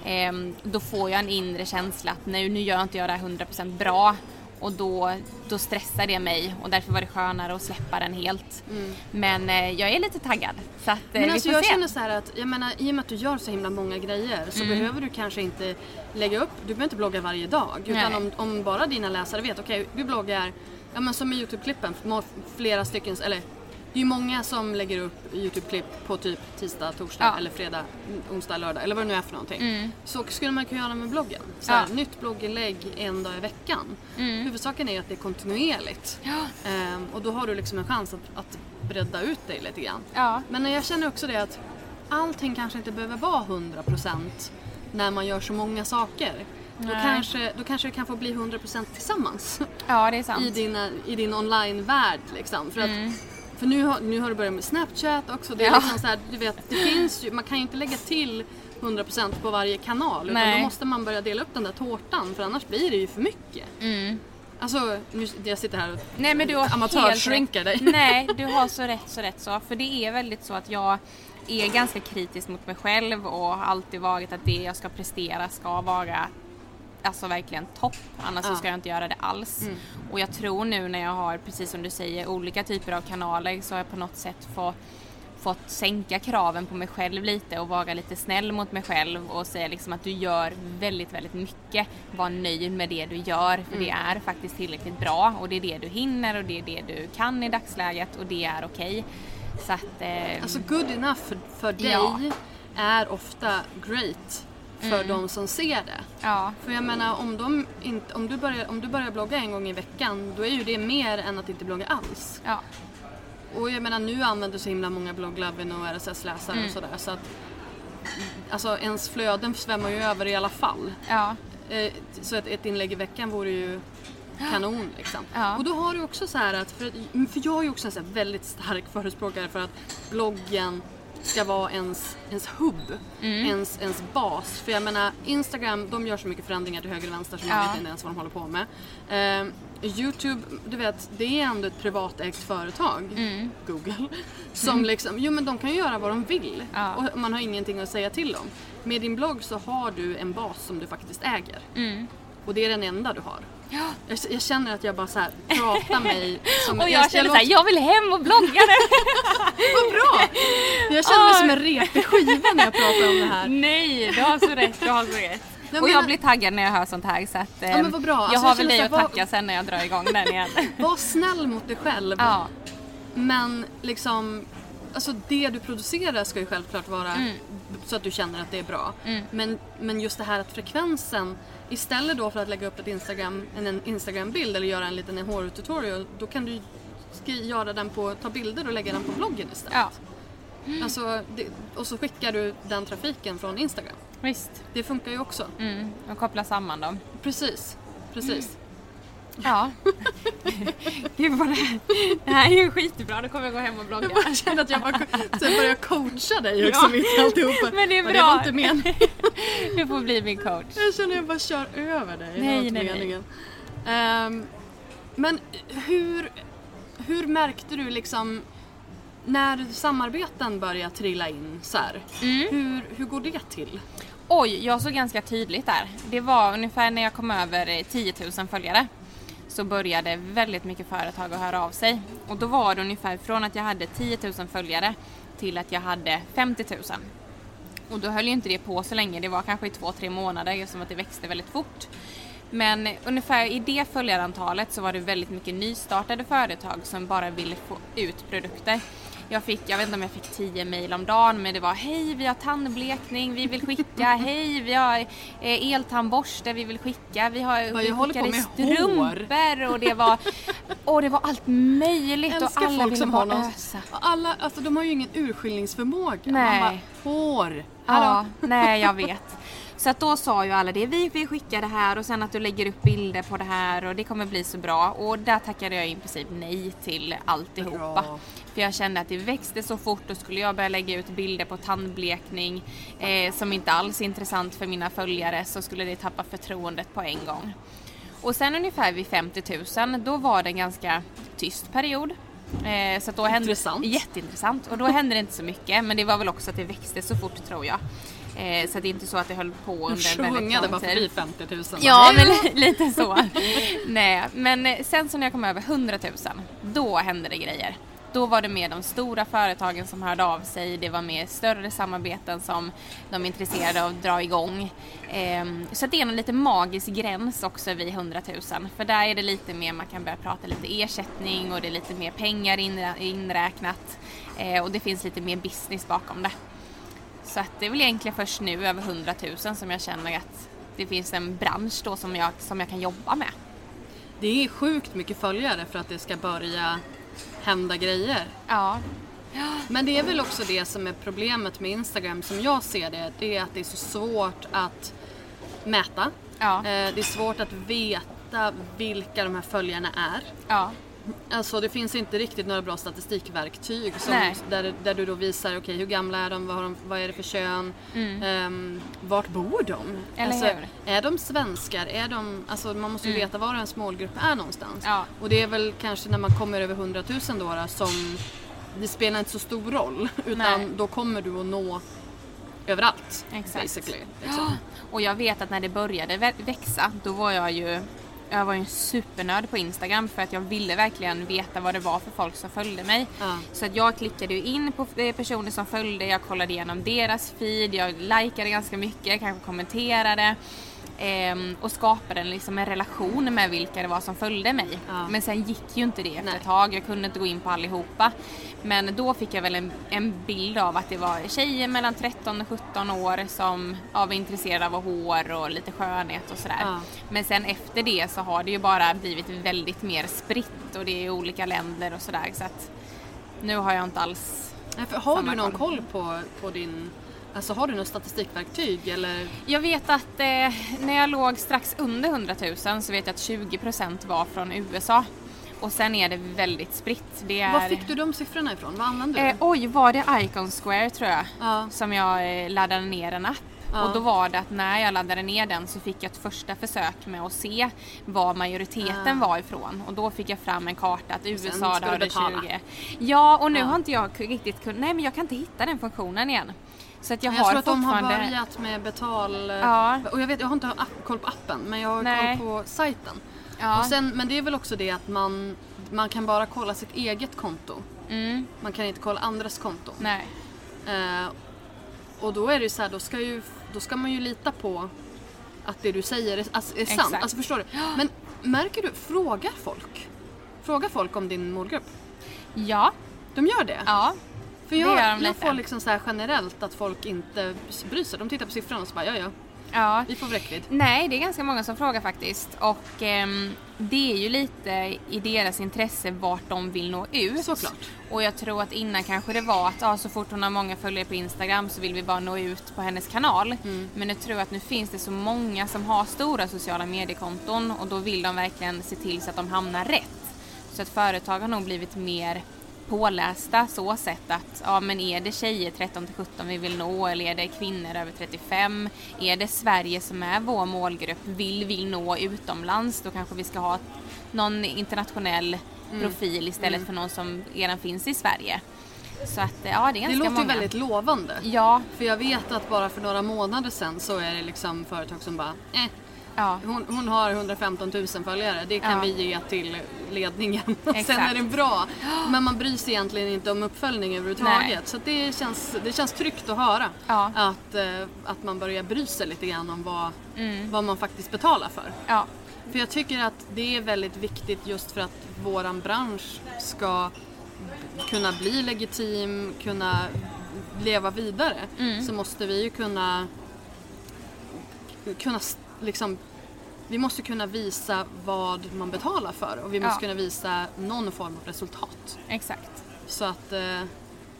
Speaker 3: ehm, då får jag en inre känsla att nu, nu gör inte jag det här 100% bra och då, då stressar det mig och därför var det skönare att släppa den helt. Men eh, jag är lite taggad så att eh,
Speaker 4: Men
Speaker 3: vi
Speaker 4: alltså
Speaker 3: får
Speaker 4: jag
Speaker 3: se.
Speaker 4: känner så här att, jag menar i och med att du gör så himla många grejer så
Speaker 3: Mm.
Speaker 4: behöver du kanske inte lägga upp, du behöver inte blogga varje dag. Utan
Speaker 3: Nej.
Speaker 4: om, om bara dina läsare vet, okej du bloggar, ja men som i Youtube-klippen, flera stycken, eller det är ju många som lägger upp Youtube-klipp på typ tisdag, torsdag
Speaker 3: Ja.
Speaker 4: eller fredag, onsdag, lördag eller vad det nu är för någonting.
Speaker 3: Mm.
Speaker 4: Så skulle man kunna göra med bloggen. Så här,
Speaker 3: Ja.
Speaker 4: Nytt blogginlägg en dag i veckan.
Speaker 3: Mm.
Speaker 4: Huvudsaken är att det är kontinuerligt.
Speaker 3: Ja.
Speaker 4: Ehm, och då har du liksom en chans att, att bredda ut dig lite grann.
Speaker 3: Ja.
Speaker 4: Men jag känner också det att allting kanske inte behöver vara 100% när man gör så många saker. Då kanske, då kanske det kan få bli 100% tillsammans
Speaker 3: ja, det är sant.
Speaker 4: i, dina, i din online-värld. Liksom. För
Speaker 3: Mm.
Speaker 4: att För nu har, nu har du börjat med Snapchat också. Det är
Speaker 3: Ja.
Speaker 4: liksom så här, du vet, det finns ju, man kan ju inte lägga till 100% på varje kanal utan
Speaker 3: Nej.
Speaker 4: då måste man börja dela upp den där tårtan för annars blir det ju för mycket.
Speaker 3: Mm.
Speaker 4: Alltså, nu, jag sitter här och
Speaker 3: Nej men du har
Speaker 4: amatörshrinkar dig.
Speaker 3: Nej, du har så rätt så rätt så. För det är väldigt så att jag är ganska kritisk mot mig själv och har alltid varit att det jag ska prestera ska vara alltså verkligen topp. Annars
Speaker 4: Ja.
Speaker 3: ska jag inte göra det alls. Och jag tror nu när jag har, precis som du säger, olika typer av kanaler så har jag på något sätt få, fått sänka kraven på mig själv lite och vara lite snäll mot mig själv och säga liksom att du gör väldigt, väldigt mycket. Var nöjd med det du gör för det är faktiskt tillräckligt bra och det är det du hinner och det är det du kan i dagsläget och det är okej. Så att... Eh,
Speaker 4: Alltså good enough för, för dig
Speaker 3: Ja.
Speaker 4: är ofta great för de som ser det.
Speaker 3: ja,
Speaker 4: För jag menar om, de inte, om, du börjar, om du börjar blogga en gång i veckan då är ju det mer än att inte blogga alls.
Speaker 3: ja,
Speaker 4: Och jag menar nu använder så himla många blogglavin och RSS-läsare och sådär så att Alltså ens flöden svämmar ju över i alla fall.
Speaker 3: ja,
Speaker 4: Eh, så ett, ett inlägg i veckan vore ju kanon liksom.
Speaker 3: Ja.
Speaker 4: Och då har du också så här att, för, för jag är ju också en väldigt stark förespråkare för att bloggen ska vara ens, ens hubb,
Speaker 3: Mm.
Speaker 4: ens, ens bas. För jag menar Instagram, de gör så mycket förändringar till höger och vänster som
Speaker 3: Ja.
Speaker 4: man vet inte ens vad de håller på med. Eh, Youtube, du vet, det är ändå ett privatägt företag,
Speaker 3: Mm.
Speaker 4: Google, som liksom, jo men de kan ju göra vad de vill
Speaker 3: Ja.
Speaker 4: och man har ingenting att säga till om. Med din blogg så har du en bas som du faktiskt äger.
Speaker 3: mm.
Speaker 4: Och det är den enda du har. Jag, jag känner att jag bara så här pratar mig som
Speaker 3: Och jag känner
Speaker 4: låter-
Speaker 3: såhär, jag vill hem och blogga nu!
Speaker 4: Vad bra! Jag känner mig som en repig skiva när jag pratar om det här.
Speaker 3: Nej, du har så rätt, du har så rätt.
Speaker 4: Jag
Speaker 3: och jag blir taggad när jag hör sånt här så att eh,
Speaker 4: Ja, men vad bra.
Speaker 3: jag
Speaker 4: Alltså,
Speaker 3: har
Speaker 4: jag
Speaker 3: väl dig att tacka sen när jag drar igång den igen.
Speaker 4: Var snäll mot dig själv.
Speaker 3: ja,
Speaker 4: Men liksom, alltså det du producerar ska ju självklart vara
Speaker 3: Mm.
Speaker 4: så att du känner att det är bra. Men, men just det här att frekvensen, istället då för att lägga upp ett Instagram, en, Instagram-bild eller göra en liten horror-tutorial, då kan du göra den på, ta bilder och lägga den på bloggen istället.
Speaker 3: ja,
Speaker 4: Alltså, det, och så skickar du den trafiken från Instagram.
Speaker 3: visst.
Speaker 4: Det funkar ju också.
Speaker 3: Mm, och koppla samman dem.
Speaker 4: Precis. Precis.
Speaker 3: Ja. Gud vad det här, det här är ju skitbra, då kommer jag gå hem och blogga.
Speaker 4: Jag känner att jag bara jag börjar coacha dig också
Speaker 3: Ja.
Speaker 4: mitt i alltihopa.
Speaker 3: Men det är
Speaker 4: Men
Speaker 3: bra.
Speaker 4: det var inte meningen.
Speaker 3: Du får bli min coach.
Speaker 4: Jag känner att jag bara kör över dig.
Speaker 3: Nej, nej, nej.
Speaker 4: meningen. Ehm, men hur, hur märkte du liksom när samarbeten börjar trilla in så
Speaker 3: Mm.
Speaker 4: hur, hur går det till?
Speaker 3: Oj, jag såg ganska tydligt där. Det var ungefär när jag kom över eh, 10 000 följare så började väldigt mycket företag att höra av sig. Och då var det ungefär från att jag hade 10 000 följare till att jag hade 50 000. Och då höll ju inte det på så länge, det var kanske i två, tre månader just som att det växte väldigt fort. Men ungefär i det följarantalet så var det väldigt mycket nystartade företag som bara ville få ut produkter. Jag fick, jag vet inte om jag fick 10 mejl om dagen men det var hej vi har tandblekning, vi vill skicka, hej vi har eh, eltandborste, vi vill skicka, vi har
Speaker 4: Vad
Speaker 3: vi i
Speaker 4: med hår.
Speaker 3: strumpor och det var, och det var allt möjligt och alla ville bara
Speaker 4: någon...
Speaker 3: ösa.
Speaker 4: Alla, alltså de har ju ingen urskiljningsförmåga.
Speaker 3: Nej.
Speaker 4: Man bara, hår.
Speaker 3: Ja,
Speaker 4: Hallå?
Speaker 3: nej jag vet. Så att då sa ju alla det, vi vill skicka det här och sen att du lägger upp bilder på det här och det kommer bli så bra. Och där tackade jag i princip nej till alltihopa.
Speaker 4: Bra.
Speaker 3: För jag kände att det växte så fort och skulle jag börja lägga ut bilder på tandblekning eh, som inte alls är intressant för mina följare så skulle det tappa förtroendet på en gång. Och sen ungefär vid 50 000 då var det en ganska tyst period. Eh, så då hände,
Speaker 4: Intressant.
Speaker 3: Jätteintressant. Och då hände det inte så mycket men det var väl också att det växte så fort tror jag. Eh, så det är inte så att det höll på under en väldigt lång
Speaker 4: bara
Speaker 3: tid.
Speaker 4: förbi 50 000.
Speaker 3: Ja, men li- lite så. Nej, men eh, sen så när jag kom över 100 000, då hände det grejer. Då var det mer de stora företagen som hörde av sig, det var mer större samarbeten som de är intresserade av att dra igång. Ehm, så det är en lite magisk gräns också vid 100 000, för där är det lite mer, man kan börja prata lite ersättning och det är lite mer pengar inrä- inräknat eh, och det finns lite mer business bakom det. Så att det är väl egentligen först nu över 100 000 som jag känner att det finns en bransch då som jag, som jag kan jobba med.
Speaker 4: Det är sjukt mycket följare för att det ska börja hända grejer.
Speaker 3: Ja.
Speaker 4: Men det är väl också det som är problemet med Instagram som jag ser det. Det är att det är så svårt att mäta.
Speaker 3: Ja.
Speaker 4: Eh, Det är svårt att veta vilka de här följarna är.
Speaker 3: Ja.
Speaker 4: Alltså det finns inte riktigt några bra statistikverktyg som, där, där du då visar okej hur gamla är de, vad, har de, vad är det för kön, ehm, vart bor de?
Speaker 3: Mm. Eller
Speaker 4: alltså,
Speaker 3: hur?
Speaker 4: Är de svenskar? Är de, alltså man måste ju veta var ens målgrupp är någonstans.
Speaker 3: Ja.
Speaker 4: Och det är väl kanske när man kommer över 100 000 då, då som det spelar inte så stor roll utan
Speaker 3: Nej.
Speaker 4: då kommer du att nå överallt.
Speaker 3: Exakt.
Speaker 4: Basically. Liksom.
Speaker 3: Och jag vet att när det började vä- växa, då var jag ju jag var ju en supernörd på Instagram för att jag ville verkligen veta vad det var för folk som följde mig.
Speaker 4: Ja.
Speaker 3: Så att jag klickade ju in på eh, personer som följde, jag kollade igenom deras feed, jag likade ganska mycket, kanske kommenterade. Ehm, och skapade en, liksom en relation med vilka det var som följde mig.
Speaker 4: Ja.
Speaker 3: Men sen gick ju inte det efter
Speaker 4: Nej.
Speaker 3: ett tag, jag kunde inte gå in på allihopa. Men då fick jag väl en, en bild av att det var tjejer mellan 13 och 17 år som ja, var intresserade av hår och lite skönhet och sådär.
Speaker 4: Ja.
Speaker 3: Men sen efter det så har det ju bara blivit väldigt mer spritt och det är i olika länder och sådär. Så att nu har jag inte alls
Speaker 4: Nej, Har du någon
Speaker 3: koll
Speaker 4: på, på din, alltså har du något statistikverktyg eller?
Speaker 3: Jag vet att eh, när jag låg strax under 100 000 så vet jag att 20% var från USA. Och sen är det väldigt spritt. Det är...
Speaker 4: Var fick du de siffrorna ifrån? Vad använde du?
Speaker 3: Eh, oj, var det Icon Square tror jag?
Speaker 4: Ja.
Speaker 3: Som jag eh, laddade ner en app.
Speaker 4: Ja.
Speaker 3: Och då var det att när jag laddade ner den så fick jag ett första försök med att se var majoriteten
Speaker 4: Ah.
Speaker 3: var ifrån. Och då fick jag fram en karta att USA
Speaker 4: betala.
Speaker 3: 20. Ja, och nu
Speaker 4: Ja.
Speaker 3: har inte jag riktigt kunnat, nej men jag kan inte hitta den funktionen igen. Så att jag,
Speaker 4: Jag,
Speaker 3: har
Speaker 4: tror att de har börjat med betal...
Speaker 3: Ja.
Speaker 4: Och jag, vet, jag har inte koll på appen men jag har
Speaker 3: Nej.
Speaker 4: koll på sajten.
Speaker 3: Ja.
Speaker 4: Och sen, men det är väl också det att man, man kan bara kolla sitt eget konto.
Speaker 3: Mm,
Speaker 4: Man kan inte kolla andras konton.
Speaker 3: nej.
Speaker 4: Eh, och då är det ju så här, då ska, ju, då ska man ju lita på att det du säger är, alltså, är sant.
Speaker 3: Exakt.
Speaker 4: Alltså förstår du? Men märker du, frågar folk? Frågar folk om din målgrupp?
Speaker 3: Ja,
Speaker 4: De gör det?
Speaker 3: ja.
Speaker 4: För jag, jag
Speaker 3: lite.
Speaker 4: får liksom så generellt att folk inte bryr sig. De tittar på siffrorna och så bara ja ja,
Speaker 3: ja.
Speaker 4: vi får räckvidd.
Speaker 3: Nej, det är ganska många som frågar faktiskt. Och ehm, det är ju lite i deras intresse vart de vill nå ut.
Speaker 4: Såklart.
Speaker 3: Och jag tror att innan kanske det var att ja, så fort hon har många följare på Instagram så vill vi bara nå ut på hennes kanal.
Speaker 4: Mm.
Speaker 3: Men nu tror jag att nu finns det så många som har stora sociala mediekonton och då vill de verkligen se till så att de hamnar rätt. Så att företag har nog blivit mer pålästa så sett att ja men är det tjejer 13 till 17 vi vill nå eller är det kvinnor över 35? Är det Sverige som är vår målgrupp? Vill vi nå utomlands? Då kanske vi ska ha någon internationell profil istället för någon som redan finns i Sverige. Så att ja, det
Speaker 4: Det låter
Speaker 3: många.
Speaker 4: ju väldigt lovande.
Speaker 3: Ja,
Speaker 4: För jag vet att bara för några månader sedan så är det liksom företag som bara eh,
Speaker 3: ja,
Speaker 4: hon, hon har 115 000 följare, det kan
Speaker 3: Ja.
Speaker 4: vi ge till ledningen. Sen är det bra. Men man bryr sig egentligen inte om uppföljning överhuvudtaget.
Speaker 3: Nej.
Speaker 4: Så det känns, det känns tryggt att höra.
Speaker 3: Ja.
Speaker 4: Att, eh, att man börjar bry sig lite grann om vad,
Speaker 3: Mm.
Speaker 4: vad man faktiskt betalar för.
Speaker 3: ja,
Speaker 4: För jag tycker att det är väldigt viktigt just för att våran bransch ska kunna bli legitim, kunna leva vidare.
Speaker 3: Mm.
Speaker 4: Så måste vi ju kunna, kunna liksom vi måste kunna visa vad man betalar för och vi måste
Speaker 3: Ja.
Speaker 4: kunna visa någon form av resultat.
Speaker 3: exakt.
Speaker 4: Så att eh,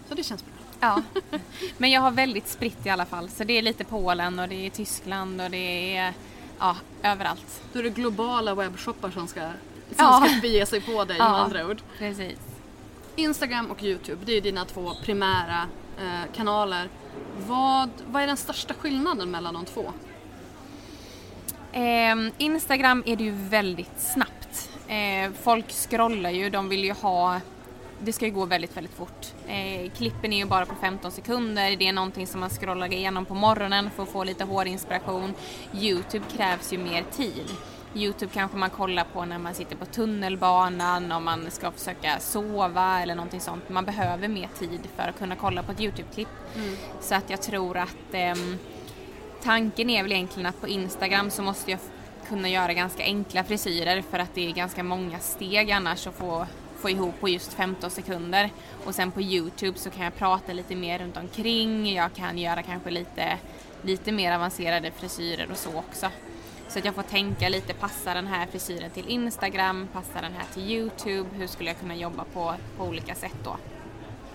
Speaker 4: så det känns bra.
Speaker 3: Ja, men jag har väldigt spritt i alla fall. Så det är lite Polen och det är Tyskland och det är ja, överallt.
Speaker 4: Då är det globala webbshoppar som ska, som
Speaker 3: Ja.
Speaker 4: ska bege sig på dig
Speaker 3: Ja.
Speaker 4: med andra ord.
Speaker 3: Precis.
Speaker 4: Instagram och Youtube, det är dina två primära eh, kanaler. Vad, vad är den största skillnaden mellan de två?
Speaker 3: Ehm, Instagram är det ju väldigt snabbt. Eh, folk scrollar ju, de vill ju ha det ska ju gå väldigt, väldigt fort. Eh, klippen är ju bara på 15 sekunder. Det är någonting som man scrollar igenom på morgonen för att få lite hårinspiration. Youtube krävs ju mer tid. Youtube kanske man kollar på när man sitter på tunnelbanan, om man ska försöka sova eller någonting sånt. Man behöver mer tid för att kunna kolla på ett Youtube-klipp. Så att jag tror att ehm, tanken är väl egentligen att på Instagram så måste jag kunna göra ganska enkla frisyrer för att det är ganska många steg annars att få, få ihop på just 15 sekunder. Och sen på Youtube så kan jag prata lite mer runt omkring, jag kan göra kanske lite, lite mer avancerade frisyrer och så också. Så att jag får tänka lite, passar den här frisyren till Instagram, passar den här till Youtube, hur skulle jag kunna jobba på, på olika sätt då?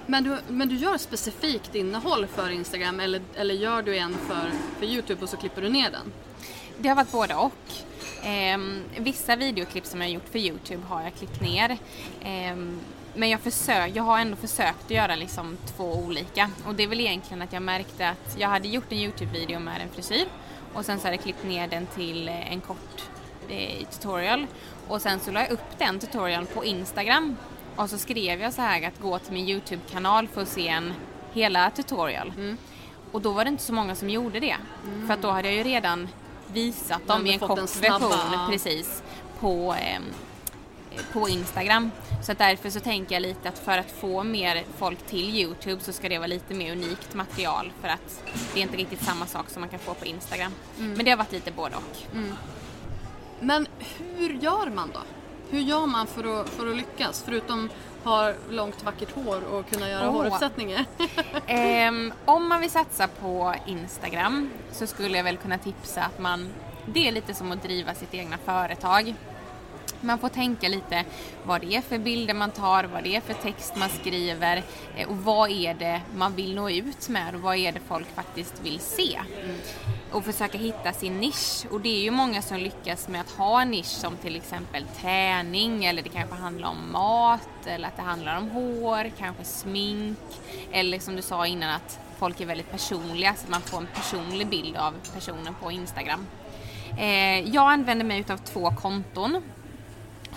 Speaker 4: Men du, men du gör specifikt innehåll för Instagram eller, eller gör du en för, för Youtube och så klipper du ner den?
Speaker 3: det har varit både och. Eh, vissa videoklipp som jag gjort för Youtube har jag klippt ner. Eh, men jag, försök, jag har ändå försökt att göra liksom två olika. Och det är väl egentligen att jag märkte att jag hade gjort en Youtube-video med en frisyr och sen så hade jag klippt ner den till eh, en kort eh, tutorial. Och sen så la jag upp den tutorialen på Instagram och så skrev jag så här att gå till min Youtube-kanal för att se en hela tutorial. Mm. Och då var det inte så många som gjorde det. Mm. För att då hade jag ju redan visat dem i en kort version precis på, eh, på Instagram. Så att därför så tänker jag lite att för att få mer folk till Youtube så ska det vara lite mer unikt material för att det är inte riktigt samma sak som man kan få på Instagram. Mm. Men det har varit lite både och. Mm.
Speaker 4: Men hur gör man då? Hur gör man för att, för att lyckas? Förutom ha långt vackert hår och kunna göra oh. håruppsättningar?
Speaker 3: um, om man vill satsa på Instagram så skulle jag väl kunna tipsa att man det är lite som att driva sitt egna företag. Man får tänka lite vad det är för bilder man tar, vad det är för text man skriver eh, och vad är det man vill nå ut med och vad är det folk faktiskt vill se. Mm. Och försöka hitta sin nisch. Och det är ju många som lyckas med att ha en nisch som till exempel träning eller det kanske handlar om mat eller att det handlar om hår, kanske smink eller som du sa innan att folk är väldigt personliga så man får en personlig bild av personen på Instagram. Eh, jag använder mig utav två konton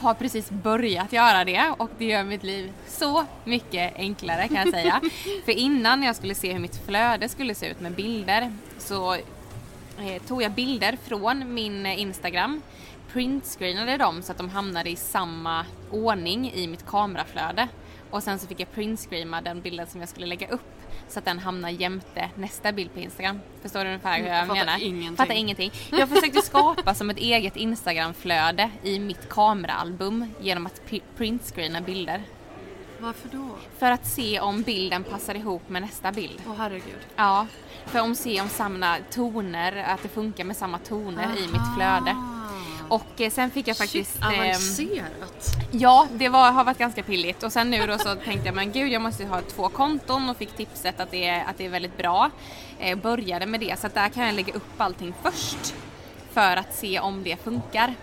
Speaker 3: har precis börjat göra det och det gör mitt liv så mycket enklare kan jag säga. För innan jag skulle se hur mitt flöde skulle se ut med bilder så eh, tog jag bilder från min Instagram, printscreenade dem så att de hamnade i samma ordning i mitt kameraflöde och sen så fick jag printscreena den bilden som jag skulle lägga upp så att den hamnar jämte nästa bild på Instagram. Förstår du ungefär hur jag, jag menar?
Speaker 4: Ingenting.
Speaker 3: Fattar ingenting. Jag försökte skapa som ett eget Instagramflöde i mitt kameraalbum genom att printscreena bilder.
Speaker 4: Varför då?
Speaker 3: För att se om bilden passar ihop med nästa bild.
Speaker 4: Åh oh, herregud.
Speaker 3: Ja, för att se om samma toner, att det funkar med samma toner Aha. i mitt flöde. Och eh, sen fick jag faktiskt... Shit,
Speaker 4: ehm, avancerat!
Speaker 3: Eh, ja, det var, har varit ganska pilligt och sen nu då så tänkte jag men gud jag måste ha två konton och fick tipset att det är, att det är väldigt bra. Eh, började med det så att där kan jag lägga upp allting först för att se om det funkar.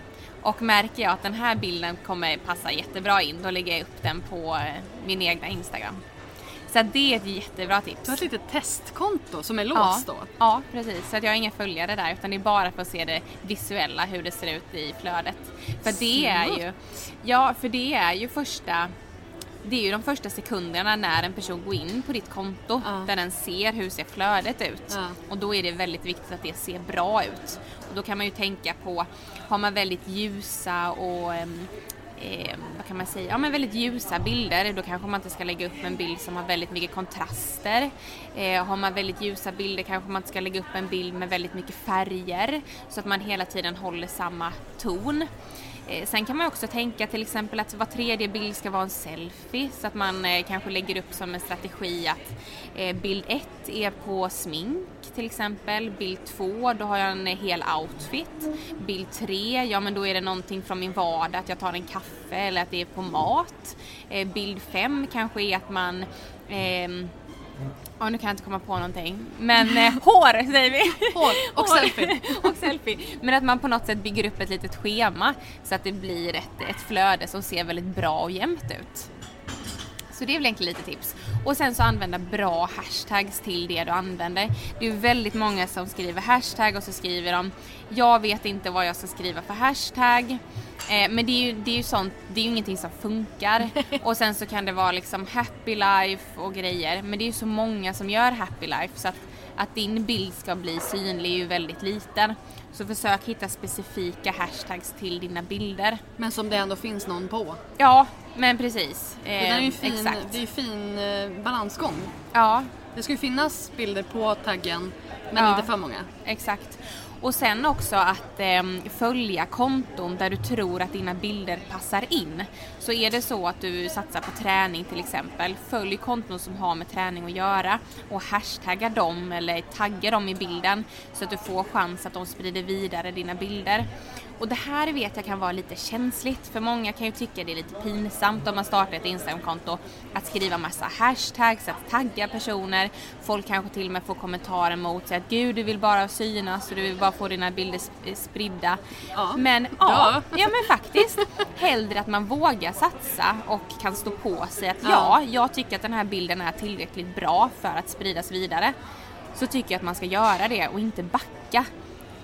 Speaker 3: Och märker jag att den här bilden kommer passa jättebra in då lägger jag upp den på eh, min egna Instagram. Så det är ett jättebra tips.
Speaker 4: Du har ett litet testkonto som är låst
Speaker 3: ja.
Speaker 4: då?
Speaker 3: Ja, precis. Så att jag har inga följare där utan det är bara för att se det visuella, hur det ser ut i flödet. För det är ju, ja, för det är ju första det är ju de första sekunderna när en person går in på ditt konto ja. där den ser hur ser flödet ut. Ja. Och då är det väldigt viktigt att det ser bra ut. Och då kan man ju tänka på, har man väldigt ljusa och um, eh, vad kan man säga, ja men väldigt ljusa bilder. Då kanske man inte ska lägga upp en bild som har väldigt mycket kontraster. Eh, har man väldigt ljusa bilder kanske man inte ska lägga upp en bild med väldigt mycket färger så att man hela tiden håller samma ton. Eh, sen kan man också tänka till exempel att var tredje bild ska vara en selfie så att man eh, kanske lägger upp som en strategi att eh, bild ett är på smink till exempel, bild två då har jag en hel outfit, bild tre ja men då är det någonting från min vardag att jag tar en kaffe eller att det är på mat, eh, bild fem kanske är att man eh, Ja, nu kan jag inte komma på någonting. Men eh, hår säger vi!
Speaker 4: Hår och hår. selfie.
Speaker 3: och selfie. Men att man på något sätt bygger upp ett litet schema så att det blir ett, ett flöde som ser väldigt bra och jämnt ut. Så det är väl egentligen lite tips. Och sen så använda bra hashtags till det du använder. Det är väldigt många som skriver hashtag och så skriver de Jag vet inte vad jag ska skriva för hashtag. Eh, men det är, ju, det är ju sånt, det är ju ingenting som funkar. och sen så kan det vara liksom happy life och grejer. Men det är ju så många som gör happy life så att, att din bild ska bli synlig är ju väldigt liten. Så försök hitta specifika hashtags till dina bilder.
Speaker 4: Men som det ändå finns någon på?
Speaker 3: Ja, men precis.
Speaker 4: det är ju eh, fin, exakt. Det är fin eh, balansgång.
Speaker 3: Ja.
Speaker 4: Det ska ju finnas bilder på taggen men ja, inte för många.
Speaker 3: Exakt. Och sen också att eh, följa konton där du tror att dina bilder passar in. Så är det så att du satsar på träning till exempel, följ konton som har med träning att göra och hashtagga dem eller tagga dem i bilden så att du får chans att de sprider vidare dina bilder. Och det här vet jag kan vara lite känsligt för många kan ju tycka det är lite pinsamt om man startar ett Instagramkonto att skriva massa hashtags, att tagga personer. Folk kanske till och med får kommentarer mot sig att gud du vill bara synas och du vill bara få dina bilder sp- spridda.
Speaker 4: Ja.
Speaker 3: Men
Speaker 4: Ja.
Speaker 3: ja, ja men faktiskt. Hellre att man vågar satsa och kan stå på sig att
Speaker 4: Ja.
Speaker 3: ja, jag tycker att den här bilden är tillräckligt bra för att spridas vidare. Så tycker jag att man ska göra det och inte backa.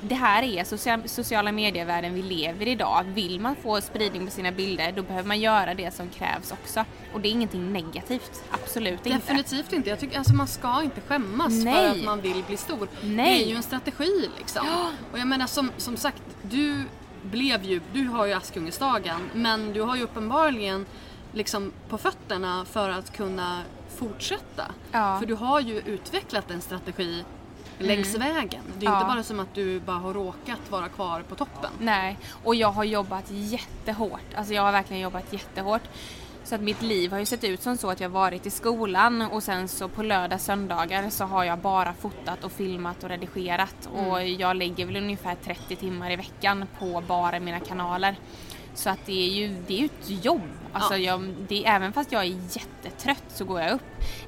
Speaker 3: Det här är social, sociala medievärlden vi lever i idag. Vill man få spridning på sina bilder då behöver man göra det som krävs också. Och det är ingenting negativt, absolut inte.
Speaker 4: Definitivt inte. Jag tycker alltså man ska inte skämmas
Speaker 3: Nej.
Speaker 4: för att man vill bli stor.
Speaker 3: Nej.
Speaker 4: Det är ju en strategi liksom. Och jag menar som, som sagt, du blev ju, du har ju Askungen-dagen men du har ju uppenbarligen liksom på fötterna för att kunna fortsätta.
Speaker 3: Ja.
Speaker 4: För du har ju utvecklat en strategi längs vägen. Det är
Speaker 3: Ja.
Speaker 4: inte bara som att du bara har råkat vara kvar på toppen.
Speaker 3: Nej, och jag har jobbat jättehårt. Alltså jag har verkligen jobbat jättehårt. Så att mitt liv har ju sett ut som så att jag varit i skolan och sen så på lördag söndagar så har jag bara fotat och filmat och redigerat och jag lägger väl ungefär 30 timmar i veckan på bara mina kanaler. Så att det är ju, det är ju ett jobb. Alltså
Speaker 4: Ja.
Speaker 3: jag, det, även fast jag är jättetrött så går jag upp.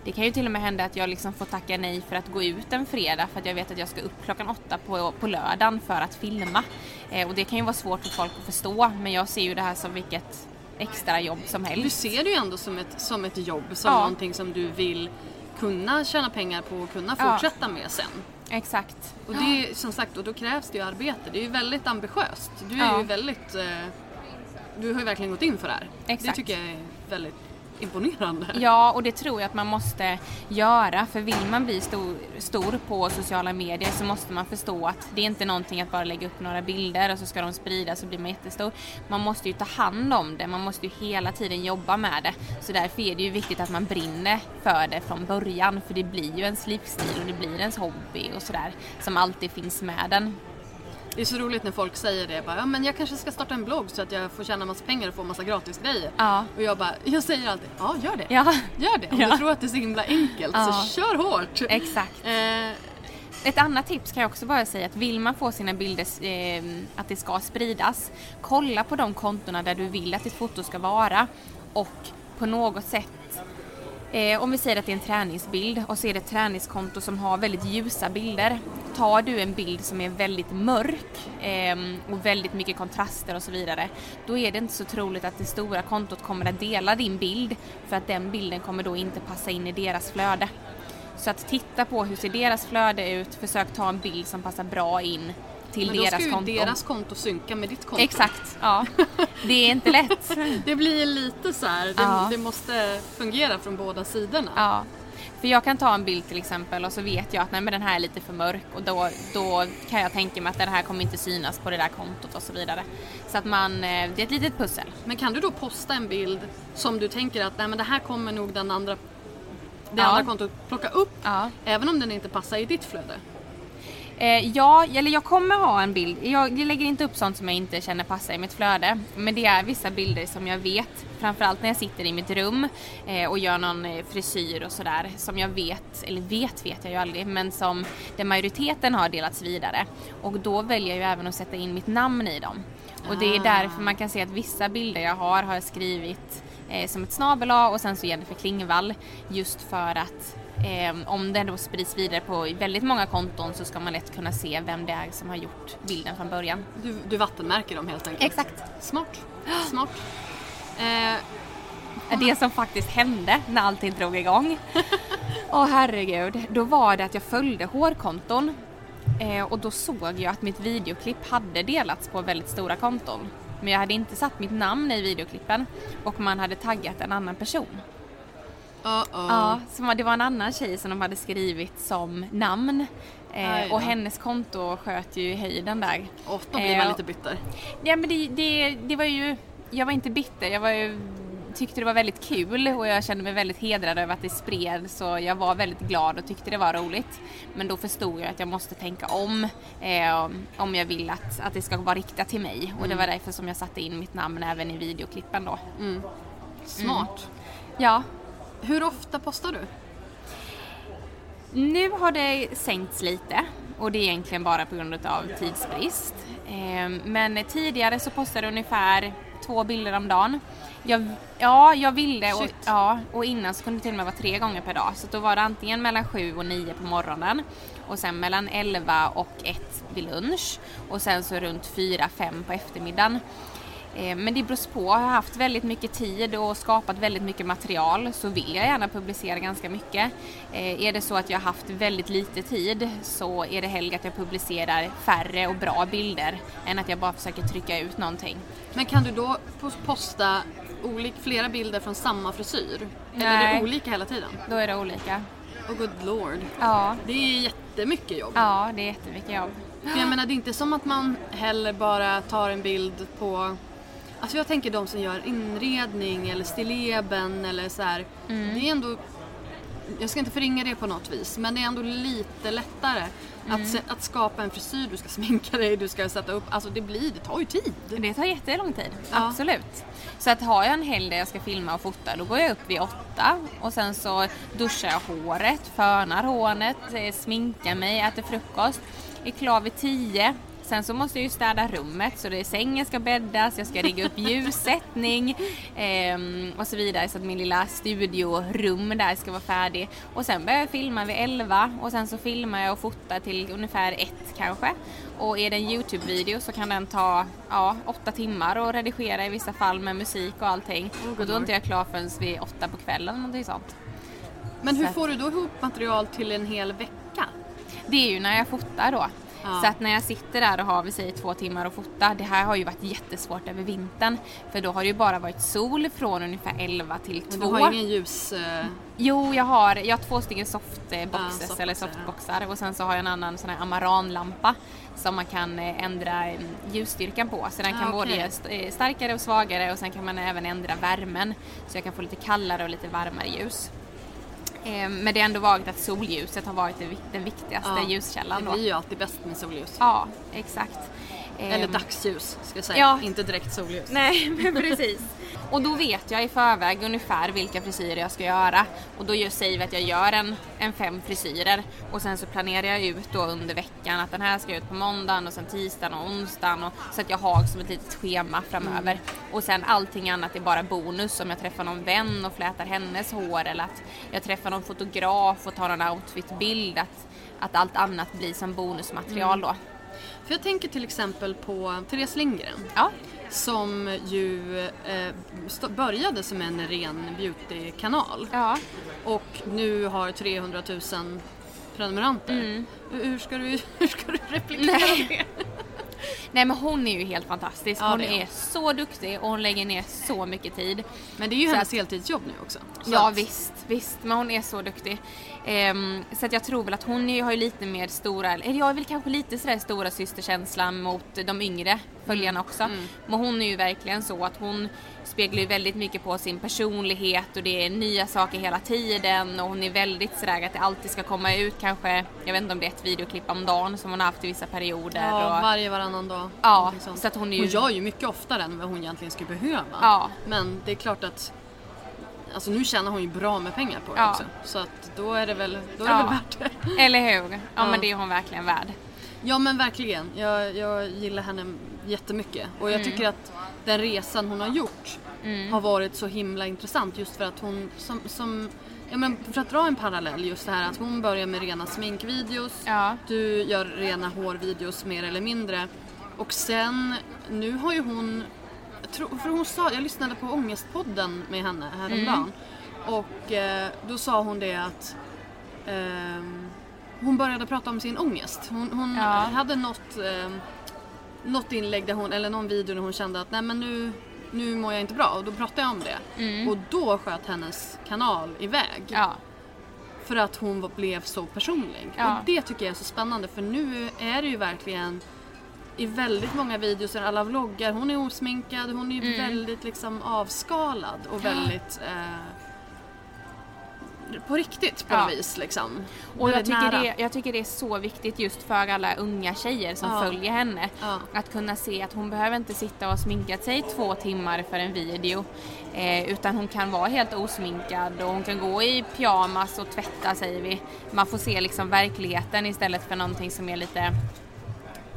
Speaker 3: Det kan ju till och med hända att jag liksom får tacka nej för att gå ut en fredag för att jag vet att jag ska upp klockan åtta på, på lördagen för att filma. Eh, och det kan ju vara svårt för folk att förstå men jag ser ju det här som vilket extra jobb som
Speaker 4: Du
Speaker 3: helst.
Speaker 4: ser det ju ändå som ett, som ett jobb, som
Speaker 3: Ja.
Speaker 4: någonting som du vill kunna tjäna pengar på och kunna
Speaker 3: Ja.
Speaker 4: fortsätta med sen.
Speaker 3: Exakt.
Speaker 4: Och det är som sagt, och då krävs det ju arbete. Det är ju väldigt ambitiöst. Du är
Speaker 3: Ja.
Speaker 4: ju väldigt... Eh, du har ju verkligen gått in för det här. Det
Speaker 3: Exakt.
Speaker 4: tycker jag är väldigt imponerande.
Speaker 3: Ja, och det tror jag att man måste göra. För vill man bli stor, stor på sociala medier så måste man förstå att det är inte någonting att bara lägga upp några bilder och så ska de spridas och blir man jättestor. Man måste ju ta hand om det, man måste ju hela tiden jobba med det. Så därför är det ju viktigt att man brinner för det från början. För det blir ju ens livsstil och det blir ens hobby och sådär. Som alltid finns med den.
Speaker 4: Det är så roligt när folk säger det. Bara, ja, men jag kanske ska starta en blogg så att jag får tjäna massa pengar och få massa gratis grejer.
Speaker 3: Ja.
Speaker 4: Och jag bara, jag säger alltid, ja gör det.
Speaker 3: Ja,
Speaker 4: Gör det. Om
Speaker 3: Ja.
Speaker 4: du tror att det är så himla enkelt
Speaker 3: Ja.
Speaker 4: så kör hårt.
Speaker 3: exakt.
Speaker 4: Eh,
Speaker 3: Ett annat tips kan jag också bara säga att vill man få sina bilder, eh, att det ska spridas, kolla på de kontona där du vill att ditt foto ska vara och på något sätt Eh, om vi säger att det är en träningsbild och så är det ett träningskonto som har väldigt ljusa bilder. Tar du en bild som är väldigt mörk eh, och väldigt mycket kontraster och så vidare, då är det inte så troligt att det stora kontot kommer att dela din bild för att den bilden kommer då inte passa in i deras flöde. Så att titta på hur ser deras flöde ut, försök ta en bild som passar bra in till
Speaker 4: men då
Speaker 3: deras
Speaker 4: ska ju
Speaker 3: konto.
Speaker 4: deras konto synka med ditt konto.
Speaker 3: Exakt, ja. Det är inte lätt.
Speaker 4: Det blir lite så här, det,
Speaker 3: Ja.
Speaker 4: det måste fungera från båda sidorna.
Speaker 3: Ja. För jag kan ta en bild till exempel och så vet jag att nej, men den här är lite för mörk och då, då kan jag tänka mig att den här kommer inte synas på det där kontot och så vidare. Så att man, eh, det är ett litet pussel.
Speaker 4: Men kan du då posta en bild som du tänker att nej men det här kommer nog den andra det
Speaker 3: Ja.
Speaker 4: andra kontot plocka upp
Speaker 3: Ja.
Speaker 4: även om den inte passar i ditt flöde?
Speaker 3: Eh, ja, eller jag kommer ha en bild. Jag, jag lägger inte upp sånt som jag inte känner passar i mitt flöde. Men det är vissa bilder som jag vet, framförallt när jag sitter i mitt rum eh, och gör någon eh, frisyr och sådär, som jag vet, eller vet vet jag ju aldrig, men som den majoriteten har delats vidare. Och då väljer jag ju även att sätta in mitt namn i dem. Och det är
Speaker 4: Ah.
Speaker 3: därför man kan se att vissa bilder jag har har jag skrivit eh, som ett snabel och sen så Jennifer Klingvall just för att Eh, om den då sprids vidare på väldigt många konton så ska man lätt kunna se vem det är som har gjort bilden från början.
Speaker 4: Du, du vattenmärker dem helt enkelt?
Speaker 3: Exakt.
Speaker 4: Smart. Smart. Eh,
Speaker 3: Det som faktiskt hände när allting drog igång. Åh herregud. Då var det att jag följde hårkonton eh, och då såg jag att mitt videoklipp hade delats på väldigt stora konton. Men jag hade inte satt mitt namn i videoklippen och man hade taggat en annan person.
Speaker 4: Uh-oh.
Speaker 3: Ja, så det var en annan tjej som de hade skrivit som namn. Eh, och hennes konto sköt ju i höjden där.
Speaker 4: Och då blir man
Speaker 3: Eh,
Speaker 4: lite bitter.
Speaker 3: Ja men det, det, det var ju, jag var inte bitter, jag var ju, tyckte det var väldigt kul och jag kände mig väldigt hedrad över att det spred så jag var väldigt glad och tyckte det var roligt. Men då förstod jag att jag måste tänka om eh, om jag vill att, att det ska vara riktat till mig och det var därför som jag satte in mitt namn även i videoklippen då.
Speaker 4: Smart.
Speaker 3: Ja,
Speaker 4: Hur ofta postar du?
Speaker 3: Nu har det sänkts lite och det är egentligen bara på grund av tidsbrist. Eh, Men tidigare så postade jag ungefär två bilder om dagen. Jag, ja, jag ville och, ja, och innan så kunde det till och med vara tre gånger per dag. Så då var det antingen mellan sju och nio på morgonen och sen mellan 11 och 1 vid lunch och sen så runt 4-5 på eftermiddagen. Eh, Men det beror på. Har jag haft väldigt mycket tid och skapat väldigt mycket material så vill jag gärna publicera ganska mycket. Eh, Är det så att jag har haft väldigt lite tid så är det hellre att jag publicerar färre och bra bilder än att jag bara försöker trycka ut någonting.
Speaker 4: Men kan du då pos- posta olik, flera bilder från samma frisyr? Eller är
Speaker 3: Nej.
Speaker 4: det olika hela tiden?
Speaker 3: Då är det olika.
Speaker 4: Oh good lord.
Speaker 3: Ja,
Speaker 4: Det är jättemycket jobb.
Speaker 3: ja det är jättemycket jobb.
Speaker 4: För jag menar det är inte som att man heller bara tar en bild på Alltså jag tänker de som gör inredning eller stilleben eller så här.
Speaker 3: Mm.
Speaker 4: Det är ändå Jag ska inte förringa det på något vis men det är ändå lite lättare
Speaker 3: Mm.
Speaker 4: att, att skapa en frisyr, du ska sminka dig, du ska sätta upp, alltså det blir, det tar ju tid.
Speaker 3: Det tar jättelång tid,
Speaker 4: Ja.
Speaker 3: absolut. Så att har jag en helg där jag ska filma och fota då går jag upp vid åtta och sen så duschar jag håret, fönar håret, eh, sminkar mig, äter frukost, är klar vid tio. Sen så måste jag ju städa rummet så det är sängen ska bäddas, jag ska rigga upp ljussättning ehm, och så vidare så att min lilla studiorum där ska vara färdig. Och sen börjar jag filma vid 11 och sen så filmar jag och fotar till ungefär ett kanske. Och är det en Youtube-video så kan den ta ja, åtta timmar och redigera i vissa fall med musik och allting. och då är inte jag klar förrän vid åtta på kvällen någonting sånt.
Speaker 4: Men hur
Speaker 3: Så att-
Speaker 4: får du då ihop material till en hel vecka?
Speaker 3: Det är ju när jag fotar då.
Speaker 4: Ja.
Speaker 3: Så att när jag sitter där och har vi säger två timmar att fota, det här har ju varit jättesvårt över vintern. För då har det ju bara varit sol från ungefär 11 till 2.
Speaker 4: Du har ingen ljus... eh,
Speaker 3: Jo, jag har, jag har två stycken softboxes
Speaker 4: Ja, softboxar,
Speaker 3: eller softboxar och sen så har jag en annan sån här amaranlampa som man kan eh, ändra eh, ljusstyrkan på. Så den kan
Speaker 4: Ah,
Speaker 3: både ge st- eh, starkare och svagare och sen kan man även ändra värmen så jag kan få lite kallare och lite varmare ljus. Eh, Men det har ändå varit att solljuset har varit den viktigaste
Speaker 4: ja,
Speaker 3: ljuskällan
Speaker 4: Det blir ju alltid bäst med solljus.
Speaker 3: Ja, exakt.
Speaker 4: Eller
Speaker 3: Ehm,
Speaker 4: dagsljus ska jag säga,
Speaker 3: ja.
Speaker 4: inte direkt solljus.
Speaker 3: Nej, men precis. Och då vet jag i förväg ungefär vilka frisyrer jag ska göra. Och då säger vi att jag gör en, en fem frisyrer. Och sen så planerar jag ut då under veckan att den här ska ut på måndagen och sen tisdagen och onsdagen. Och, så att jag har som ett litet schema framöver.
Speaker 4: Mm.
Speaker 3: Och sen allting annat är bara bonus. Om jag träffar någon vän och flätar hennes hår eller att jag träffar någon fotograf och tar en outfitbild. Att, att allt annat blir som bonusmaterial då.
Speaker 4: För jag tänker till exempel på Therese Lindgren.
Speaker 3: Ja,
Speaker 4: Som ju eh, började som en ren beautykanal
Speaker 3: ja.
Speaker 4: och nu har 300 000 prenumeranter.
Speaker 3: Mm.
Speaker 4: Hur, ska du, hur ska du replikera det?
Speaker 3: Nej men hon är ju helt fantastisk.
Speaker 4: Ja,
Speaker 3: hon
Speaker 4: är
Speaker 3: är så duktig och hon lägger ner så mycket tid.
Speaker 4: Men det är ju
Speaker 3: Så
Speaker 4: hennes
Speaker 3: att-
Speaker 4: heltidsjobb nu också. Så
Speaker 3: ja
Speaker 4: att-
Speaker 3: visst, visst. Men hon är så duktig. Ehm, så att jag tror väl att hon är, har ju lite mer stora, eller jag är väl kanske lite sådär stora systerkänslan mot de yngre följarna
Speaker 4: Mm.
Speaker 3: också. Men hon är ju verkligen så att hon speglar ju väldigt mycket på sin personlighet och det är nya saker hela tiden och hon är väldigt sådär att det alltid ska komma ut kanske, jag vet inte om det är ett videoklipp om dagen som hon har haft i vissa perioder.
Speaker 4: Ja,
Speaker 3: och,
Speaker 4: varje varannan dag.
Speaker 3: Ja, så att hon är ju-
Speaker 4: hon gör ju mycket oftare än vad hon egentligen skulle behöva.
Speaker 3: Ja.
Speaker 4: Men det är klart att Alltså nu tjänar hon ju bra med pengar på det
Speaker 3: Ja.
Speaker 4: också. Så att då är det väl, då är det
Speaker 3: Ja.
Speaker 4: väl värt det.
Speaker 3: Eller hur? Ja,
Speaker 4: Ja.
Speaker 3: men det är hon verkligen värd.
Speaker 4: Ja men verkligen. Jag, jag gillar henne jättemycket. Och jag tycker att den resan hon har gjort har varit så himla intressant just för att hon som, som Ja, men för att dra en parallell just det här att hon börjar med rena sminkvideos.
Speaker 3: Ja.
Speaker 4: Du gör rena hårvideos mer eller mindre. Och sen, nu har ju hon, för hon sa, jag lyssnade på Ångestpodden med henne häromdagen. Och eh, då sa hon det att ehm, hon började prata om sin ångest. Hon, hon
Speaker 3: Ja.
Speaker 4: hade något, ehm, något inlägg där hon, eller någon video där hon kände att nej men nu, nu mår jag inte bra och då pratade jag om det. Och då sköt hennes kanal iväg.
Speaker 3: Ja.
Speaker 4: För att hon blev så personlig.
Speaker 3: Ja.
Speaker 4: Och det tycker jag är så spännande för nu är det ju verkligen i väldigt många videos, alla vloggar, hon är osminkad, hon är
Speaker 3: Mm.
Speaker 4: väldigt liksom avskalad och väldigt eh, på riktigt på
Speaker 3: Ja.
Speaker 4: något vis liksom.
Speaker 3: Och jag tycker,
Speaker 4: nära.
Speaker 3: det, jag tycker det är så viktigt just för alla unga tjejer som
Speaker 4: Ja.
Speaker 3: följer henne.
Speaker 4: Ja.
Speaker 3: Att kunna se att hon behöver inte sitta och ha sminkat sig två timmar för en video. Eh, utan hon kan vara helt osminkad och hon kan gå i pyjamas och tvätta säger vi. Man får se liksom verkligheten istället för någonting som är lite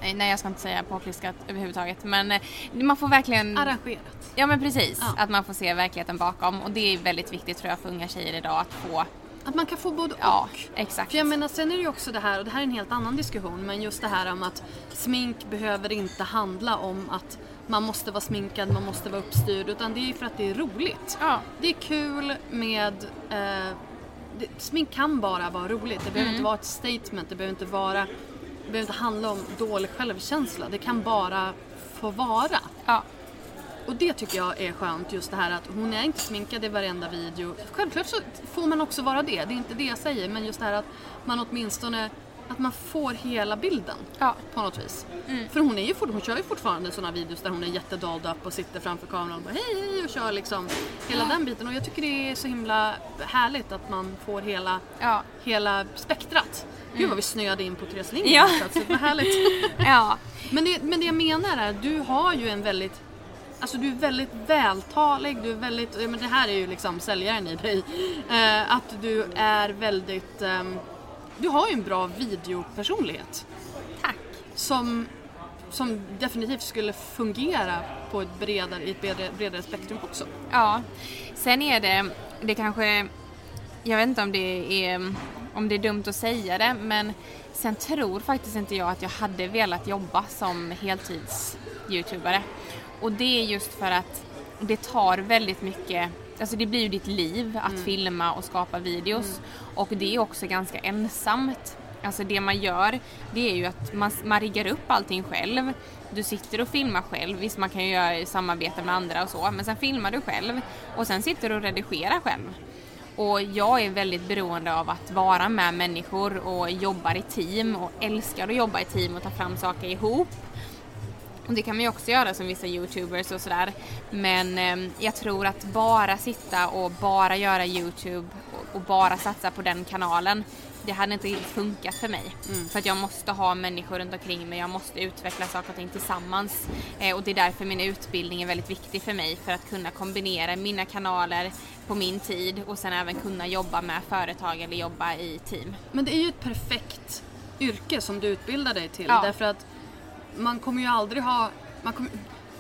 Speaker 3: Nej jag ska inte säga påklistrat överhuvudtaget men eh, man får verkligen
Speaker 4: Arrangerat.
Speaker 3: Ja men precis,
Speaker 4: Ja.
Speaker 3: att man får se verkligheten bakom och det är väldigt viktigt tror jag för unga tjejer idag att få,
Speaker 4: Att man kan få både
Speaker 3: ja
Speaker 4: och.
Speaker 3: exakt.
Speaker 4: För jag menar sen är det ju också det här, och det här är en helt annan diskussion, men just det här om att smink behöver inte handla om att man måste vara sminkad, man måste vara uppstyrd, utan det är ju för att det är roligt.
Speaker 3: Ja.
Speaker 4: Det är kul med... Eh, det, smink kan bara vara roligt, det behöver inte vara ett statement, det behöver inte vara... Behöver inte handla om dålig självkänsla, det kan bara få vara.
Speaker 3: Ja.
Speaker 4: Och det tycker jag är skönt, just det här att hon är inte sminkad i varenda video. Självklart så får man också vara det, det är inte det jag säger, men just det här att man åtminstone att man får hela bilden
Speaker 3: Ja.
Speaker 4: på något vis. För hon, är ju, fort- hon kör ju fortfarande sådana videos där hon är jättedolled upp och sitter framför kameran och bara hej hej och kör liksom hela den biten. Och jag tycker det är så himla härligt att man får hela,
Speaker 3: Ja.
Speaker 4: hela spektrat. Gud vad vi snöade in på Therese Lindgren
Speaker 3: Ja.
Speaker 4: plötsligt, vad härligt.
Speaker 3: ja.
Speaker 4: Men det, men det jag menar är att du har ju en väldigt Alltså du är väldigt vältalig, du är väldigt, ja, men det här är ju liksom säljaren i dig. Eh, att du är väldigt, ehm, du har ju en bra videopersonlighet.
Speaker 3: Tack.
Speaker 4: Som, som definitivt skulle fungera på ett bredare, i ett bredare, bredare spektrum också.
Speaker 3: Ja. Sen är det, det kanske, jag vet inte om det är, om det är dumt att säga det men sen tror faktiskt inte jag att jag hade velat jobba som heltids-youtubare. Och det är just för att det tar väldigt mycket Alltså det blir ju ditt liv att filma och skapa videos och det är också ganska ensamt. Alltså det man gör det är ju att man, man riggar upp allting själv. Du sitter och filmar själv, visst man kan ju göra samarbete med andra och så men sen filmar du själv och sen sitter du och redigerar själv. Och jag är väldigt beroende av att vara med människor och jobbar i team och älskar att jobba i team och ta fram saker ihop. Och det kan man ju också göra som vissa youtubers och sådär. Men eh, jag tror att bara sitta och bara göra youtube och, och bara satsa på den kanalen det hade inte funkat för mig. För att jag måste ha människor runt omkring mig, jag måste utveckla saker och ting tillsammans. Eh, och det är därför min utbildning är väldigt viktig för mig, för att kunna kombinera mina kanaler på min tid och sen även kunna jobba med företag eller jobba i team.
Speaker 4: Men det är ju ett perfekt yrke som du utbildar dig till.
Speaker 3: Ja.
Speaker 4: Därför att man kommer ju aldrig ha... Man kommer,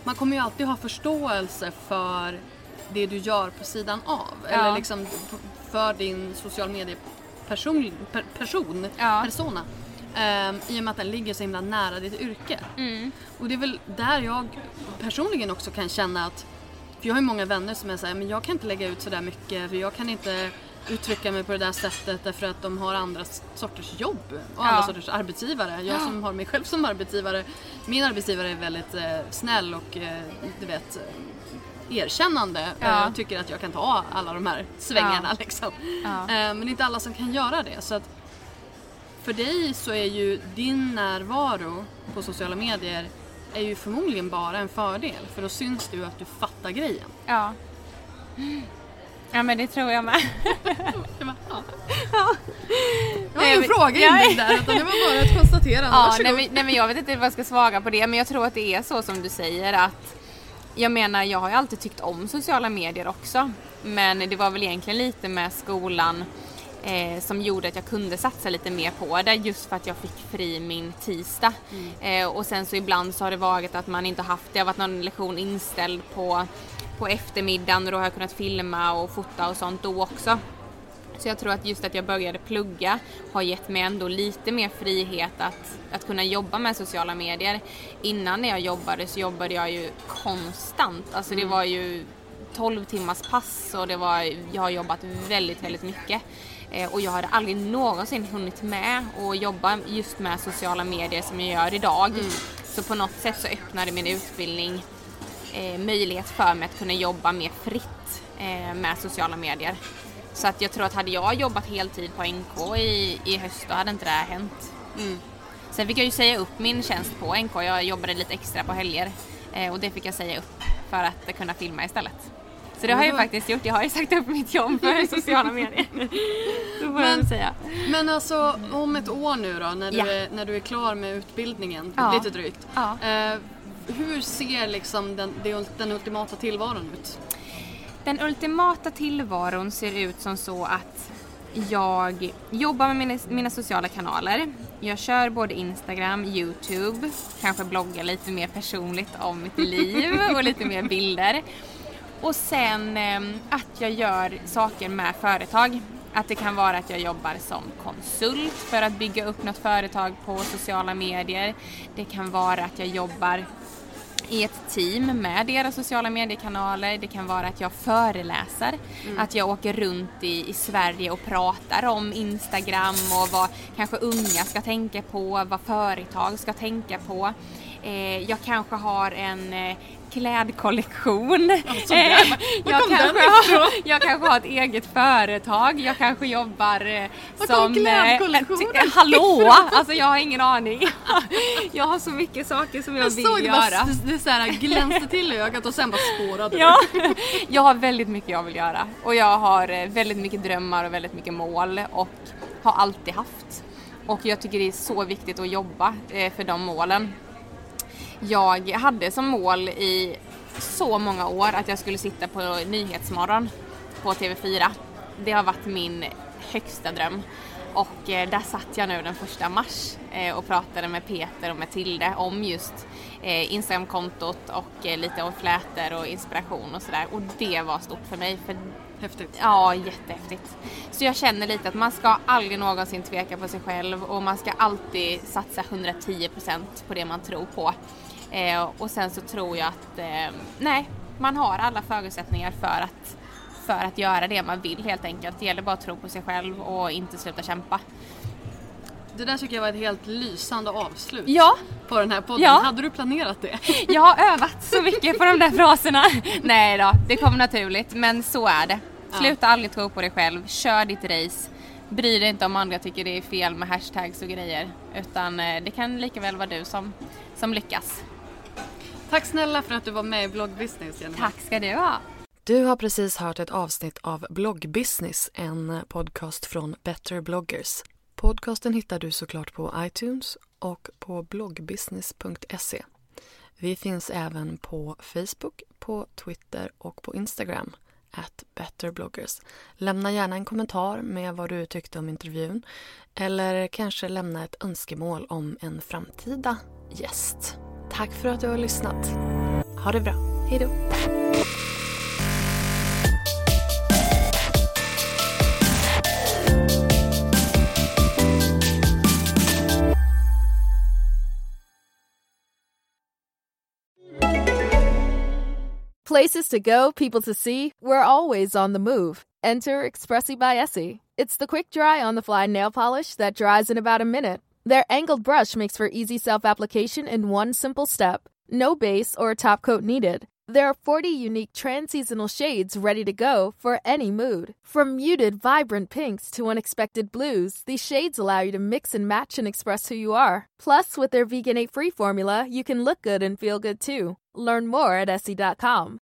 Speaker 4: man kommer ju alltid ha förståelse för det du gör på sidan av.
Speaker 3: Ja.
Speaker 4: Eller liksom för din social medie person, per, person
Speaker 3: Ja.
Speaker 4: persona. Ehm, I och med att den ligger så himla nära ditt yrke.
Speaker 3: Mm.
Speaker 4: Och det är väl där jag personligen också kan känna att för jag har ju många vänner som är såhär, men jag kan inte lägga ut sådär mycket för jag kan inte uttrycka mig på det där sättet därför att de har andra sorters jobb och andra
Speaker 3: Ja.
Speaker 4: sorters arbetsgivare. Jag som har mig själv som arbetsgivare, min arbetsgivare är väldigt eh, snäll och eh, du vet erkännande
Speaker 3: Ja.
Speaker 4: eh, och tycker att jag kan ta alla de här svängarna
Speaker 3: Ja.
Speaker 4: liksom.
Speaker 3: Ja.
Speaker 4: Eh, men det är inte alla som kan göra det. Så att för dig så är ju din närvaro på sociala medier är ju förmodligen bara en fördel för då syns det ju att du fattar grejen.
Speaker 3: Ja. Ja men det tror jag med.
Speaker 4: Jag bara, ja.
Speaker 3: Ja.
Speaker 4: Det var ingen fråga inbyggd där utan det var bara ett konstaterande.
Speaker 3: Ja, nej, men, nej men jag vet inte vad jag ska svara på det men jag tror att det är så som du säger att jag menar jag har ju alltid tyckt om sociala medier också men det var väl egentligen lite med skolan eh, som gjorde att jag kunde satsa lite mer på det just för att jag fick fri min tisdag. Eh, och sen så ibland så har det varit att man inte haft, det har varit någon lektion inställd på, på eftermiddagen och då har jag kunnat filma och fota och sånt då också. Så jag tror att just att jag började plugga har gett mig ändå lite mer frihet att, att kunna jobba med sociala medier. Innan när jag jobbade så jobbade jag ju konstant. Alltså det var ju 12 timmars pass och det var, jag har jobbat väldigt, väldigt mycket. Eh, och jag hade aldrig någonsin hunnit med att jobba just med sociala medier som jag gör idag. Så på något sätt så öppnade min utbildning eh, möjlighet för mig att kunna jobba mer fritt eh, med sociala medier. Så att jag tror att hade jag jobbat heltid på NK i, i höst då hade inte det här hänt.
Speaker 4: Mm.
Speaker 3: Sen fick jag ju säga upp min tjänst på NK, jag jobbade lite extra på helger eh, och det fick jag säga upp för att kunna filma istället. Så det har jag ju faktiskt gjort, jag har ju sagt upp mitt jobb för sociala medier. Får
Speaker 4: Men-
Speaker 3: säga.
Speaker 4: Men alltså om ett år nu då när du,
Speaker 3: Ja.
Speaker 4: är, när du är klar med utbildningen,
Speaker 3: Ja.
Speaker 4: lite drygt.
Speaker 3: Ja.
Speaker 4: Eh, hur ser liksom den, den ultimata tillvaron ut?
Speaker 3: Den ultimata tillvaron ser ut som så att Jag jobbar med mina, mina, sociala kanaler. Jag kör både Instagram, Youtube, kanske bloggar lite mer personligt om mitt liv och lite mer bilder. Och sen eh, att jag gör saker med företag. Att det kan vara att jag jobbar som konsult för att bygga upp något företag på sociala medier. Det kan vara att jag jobbar i ett team med deras sociala mediekanaler. Det kan vara att jag föreläser, mm. att jag åker runt i, i Sverige och pratar om Instagram och vad kanske unga ska tänka på, vad företag ska tänka på. Eh, jag kanske har en eh, klädkollektion.
Speaker 4: Alltså, eh,
Speaker 3: jag, kanske har, jag kanske har ett eget företag, jag kanske jobbar eh,
Speaker 4: Var
Speaker 3: som... eh, hallå! Alltså jag har ingen aning. jag har så mycket saker som jag,
Speaker 4: jag
Speaker 3: vill
Speaker 4: såg
Speaker 3: göra.
Speaker 4: Bara, det så här glänste till i ögat och sen bara spårade
Speaker 3: ja, Jag har väldigt mycket jag vill göra och jag har eh, väldigt mycket drömmar och väldigt mycket mål och har alltid haft. Och jag tycker det är så viktigt att jobba för de målen jag hade som mål i så många år att jag skulle sitta på Nyhetsmorgon på TV4. Det har varit min högsta dröm. Och eh, där satt jag nu den första mars eh, och pratade med Peter och med Tilde om just eh, Instagramkontot och lite om flätor och inspiration och sådär. Och det var stort för mig. För
Speaker 4: Häftigt.
Speaker 3: Ja, jättehäftigt. Så jag känner lite att man ska aldrig någonsin tveka på sig själv och man ska alltid satsa 110% på det man tror på. Eh, och sen så tror jag att, eh, nej, man har alla förutsättningar för att, för att göra det man vill helt enkelt. Det gäller bara att tro på sig själv och inte sluta kämpa.
Speaker 4: Det där tycker jag var ett helt lysande avslut
Speaker 3: ja.
Speaker 4: på den här podden.
Speaker 3: Ja.
Speaker 4: Hade du planerat det?
Speaker 3: Jag har övat så mycket på de där fraserna. Nej då, det kom naturligt men så är det. Sluta ja. aldrig tro på dig själv, kör ditt race. Bry dig inte om andra tycker det är fel med hashtags och grejer. Utan eh, det kan lika väl vara du som, som lyckas.
Speaker 4: Tack snälla för att du var med i Bloggbusiness Jennifer.
Speaker 3: Tack ska du ha.
Speaker 4: Du har precis hört ett avsnitt av Bloggbusiness, en podcast från Better bloggers. Podcasten hittar du såklart på iTunes och på bloggbusiness.se. Vi finns även på Facebook, på Twitter och på Instagram at betterbloggers. Lämna gärna en kommentar med vad du tyckte om intervjun eller kanske lämna ett önskemål om en framtida gäst. Tack för att du har lyssnat. Ha det bra. Hej då.
Speaker 1: Places to go, people to see, we're always on the move. Enter Expressi by Essie. It's the quick dry on the fly nail polish that dries in about a minute their angled brush makes for easy self application in one simple step. No base or top coat needed. There are 40 unique trans-seasonal shades ready to go for any mood. From muted, vibrant pinks to unexpected blues, these shades allow you to mix and match and express who you are. Plus, with their vegan 8 free formula, you can look good and feel good too. Learn more at Essie.com.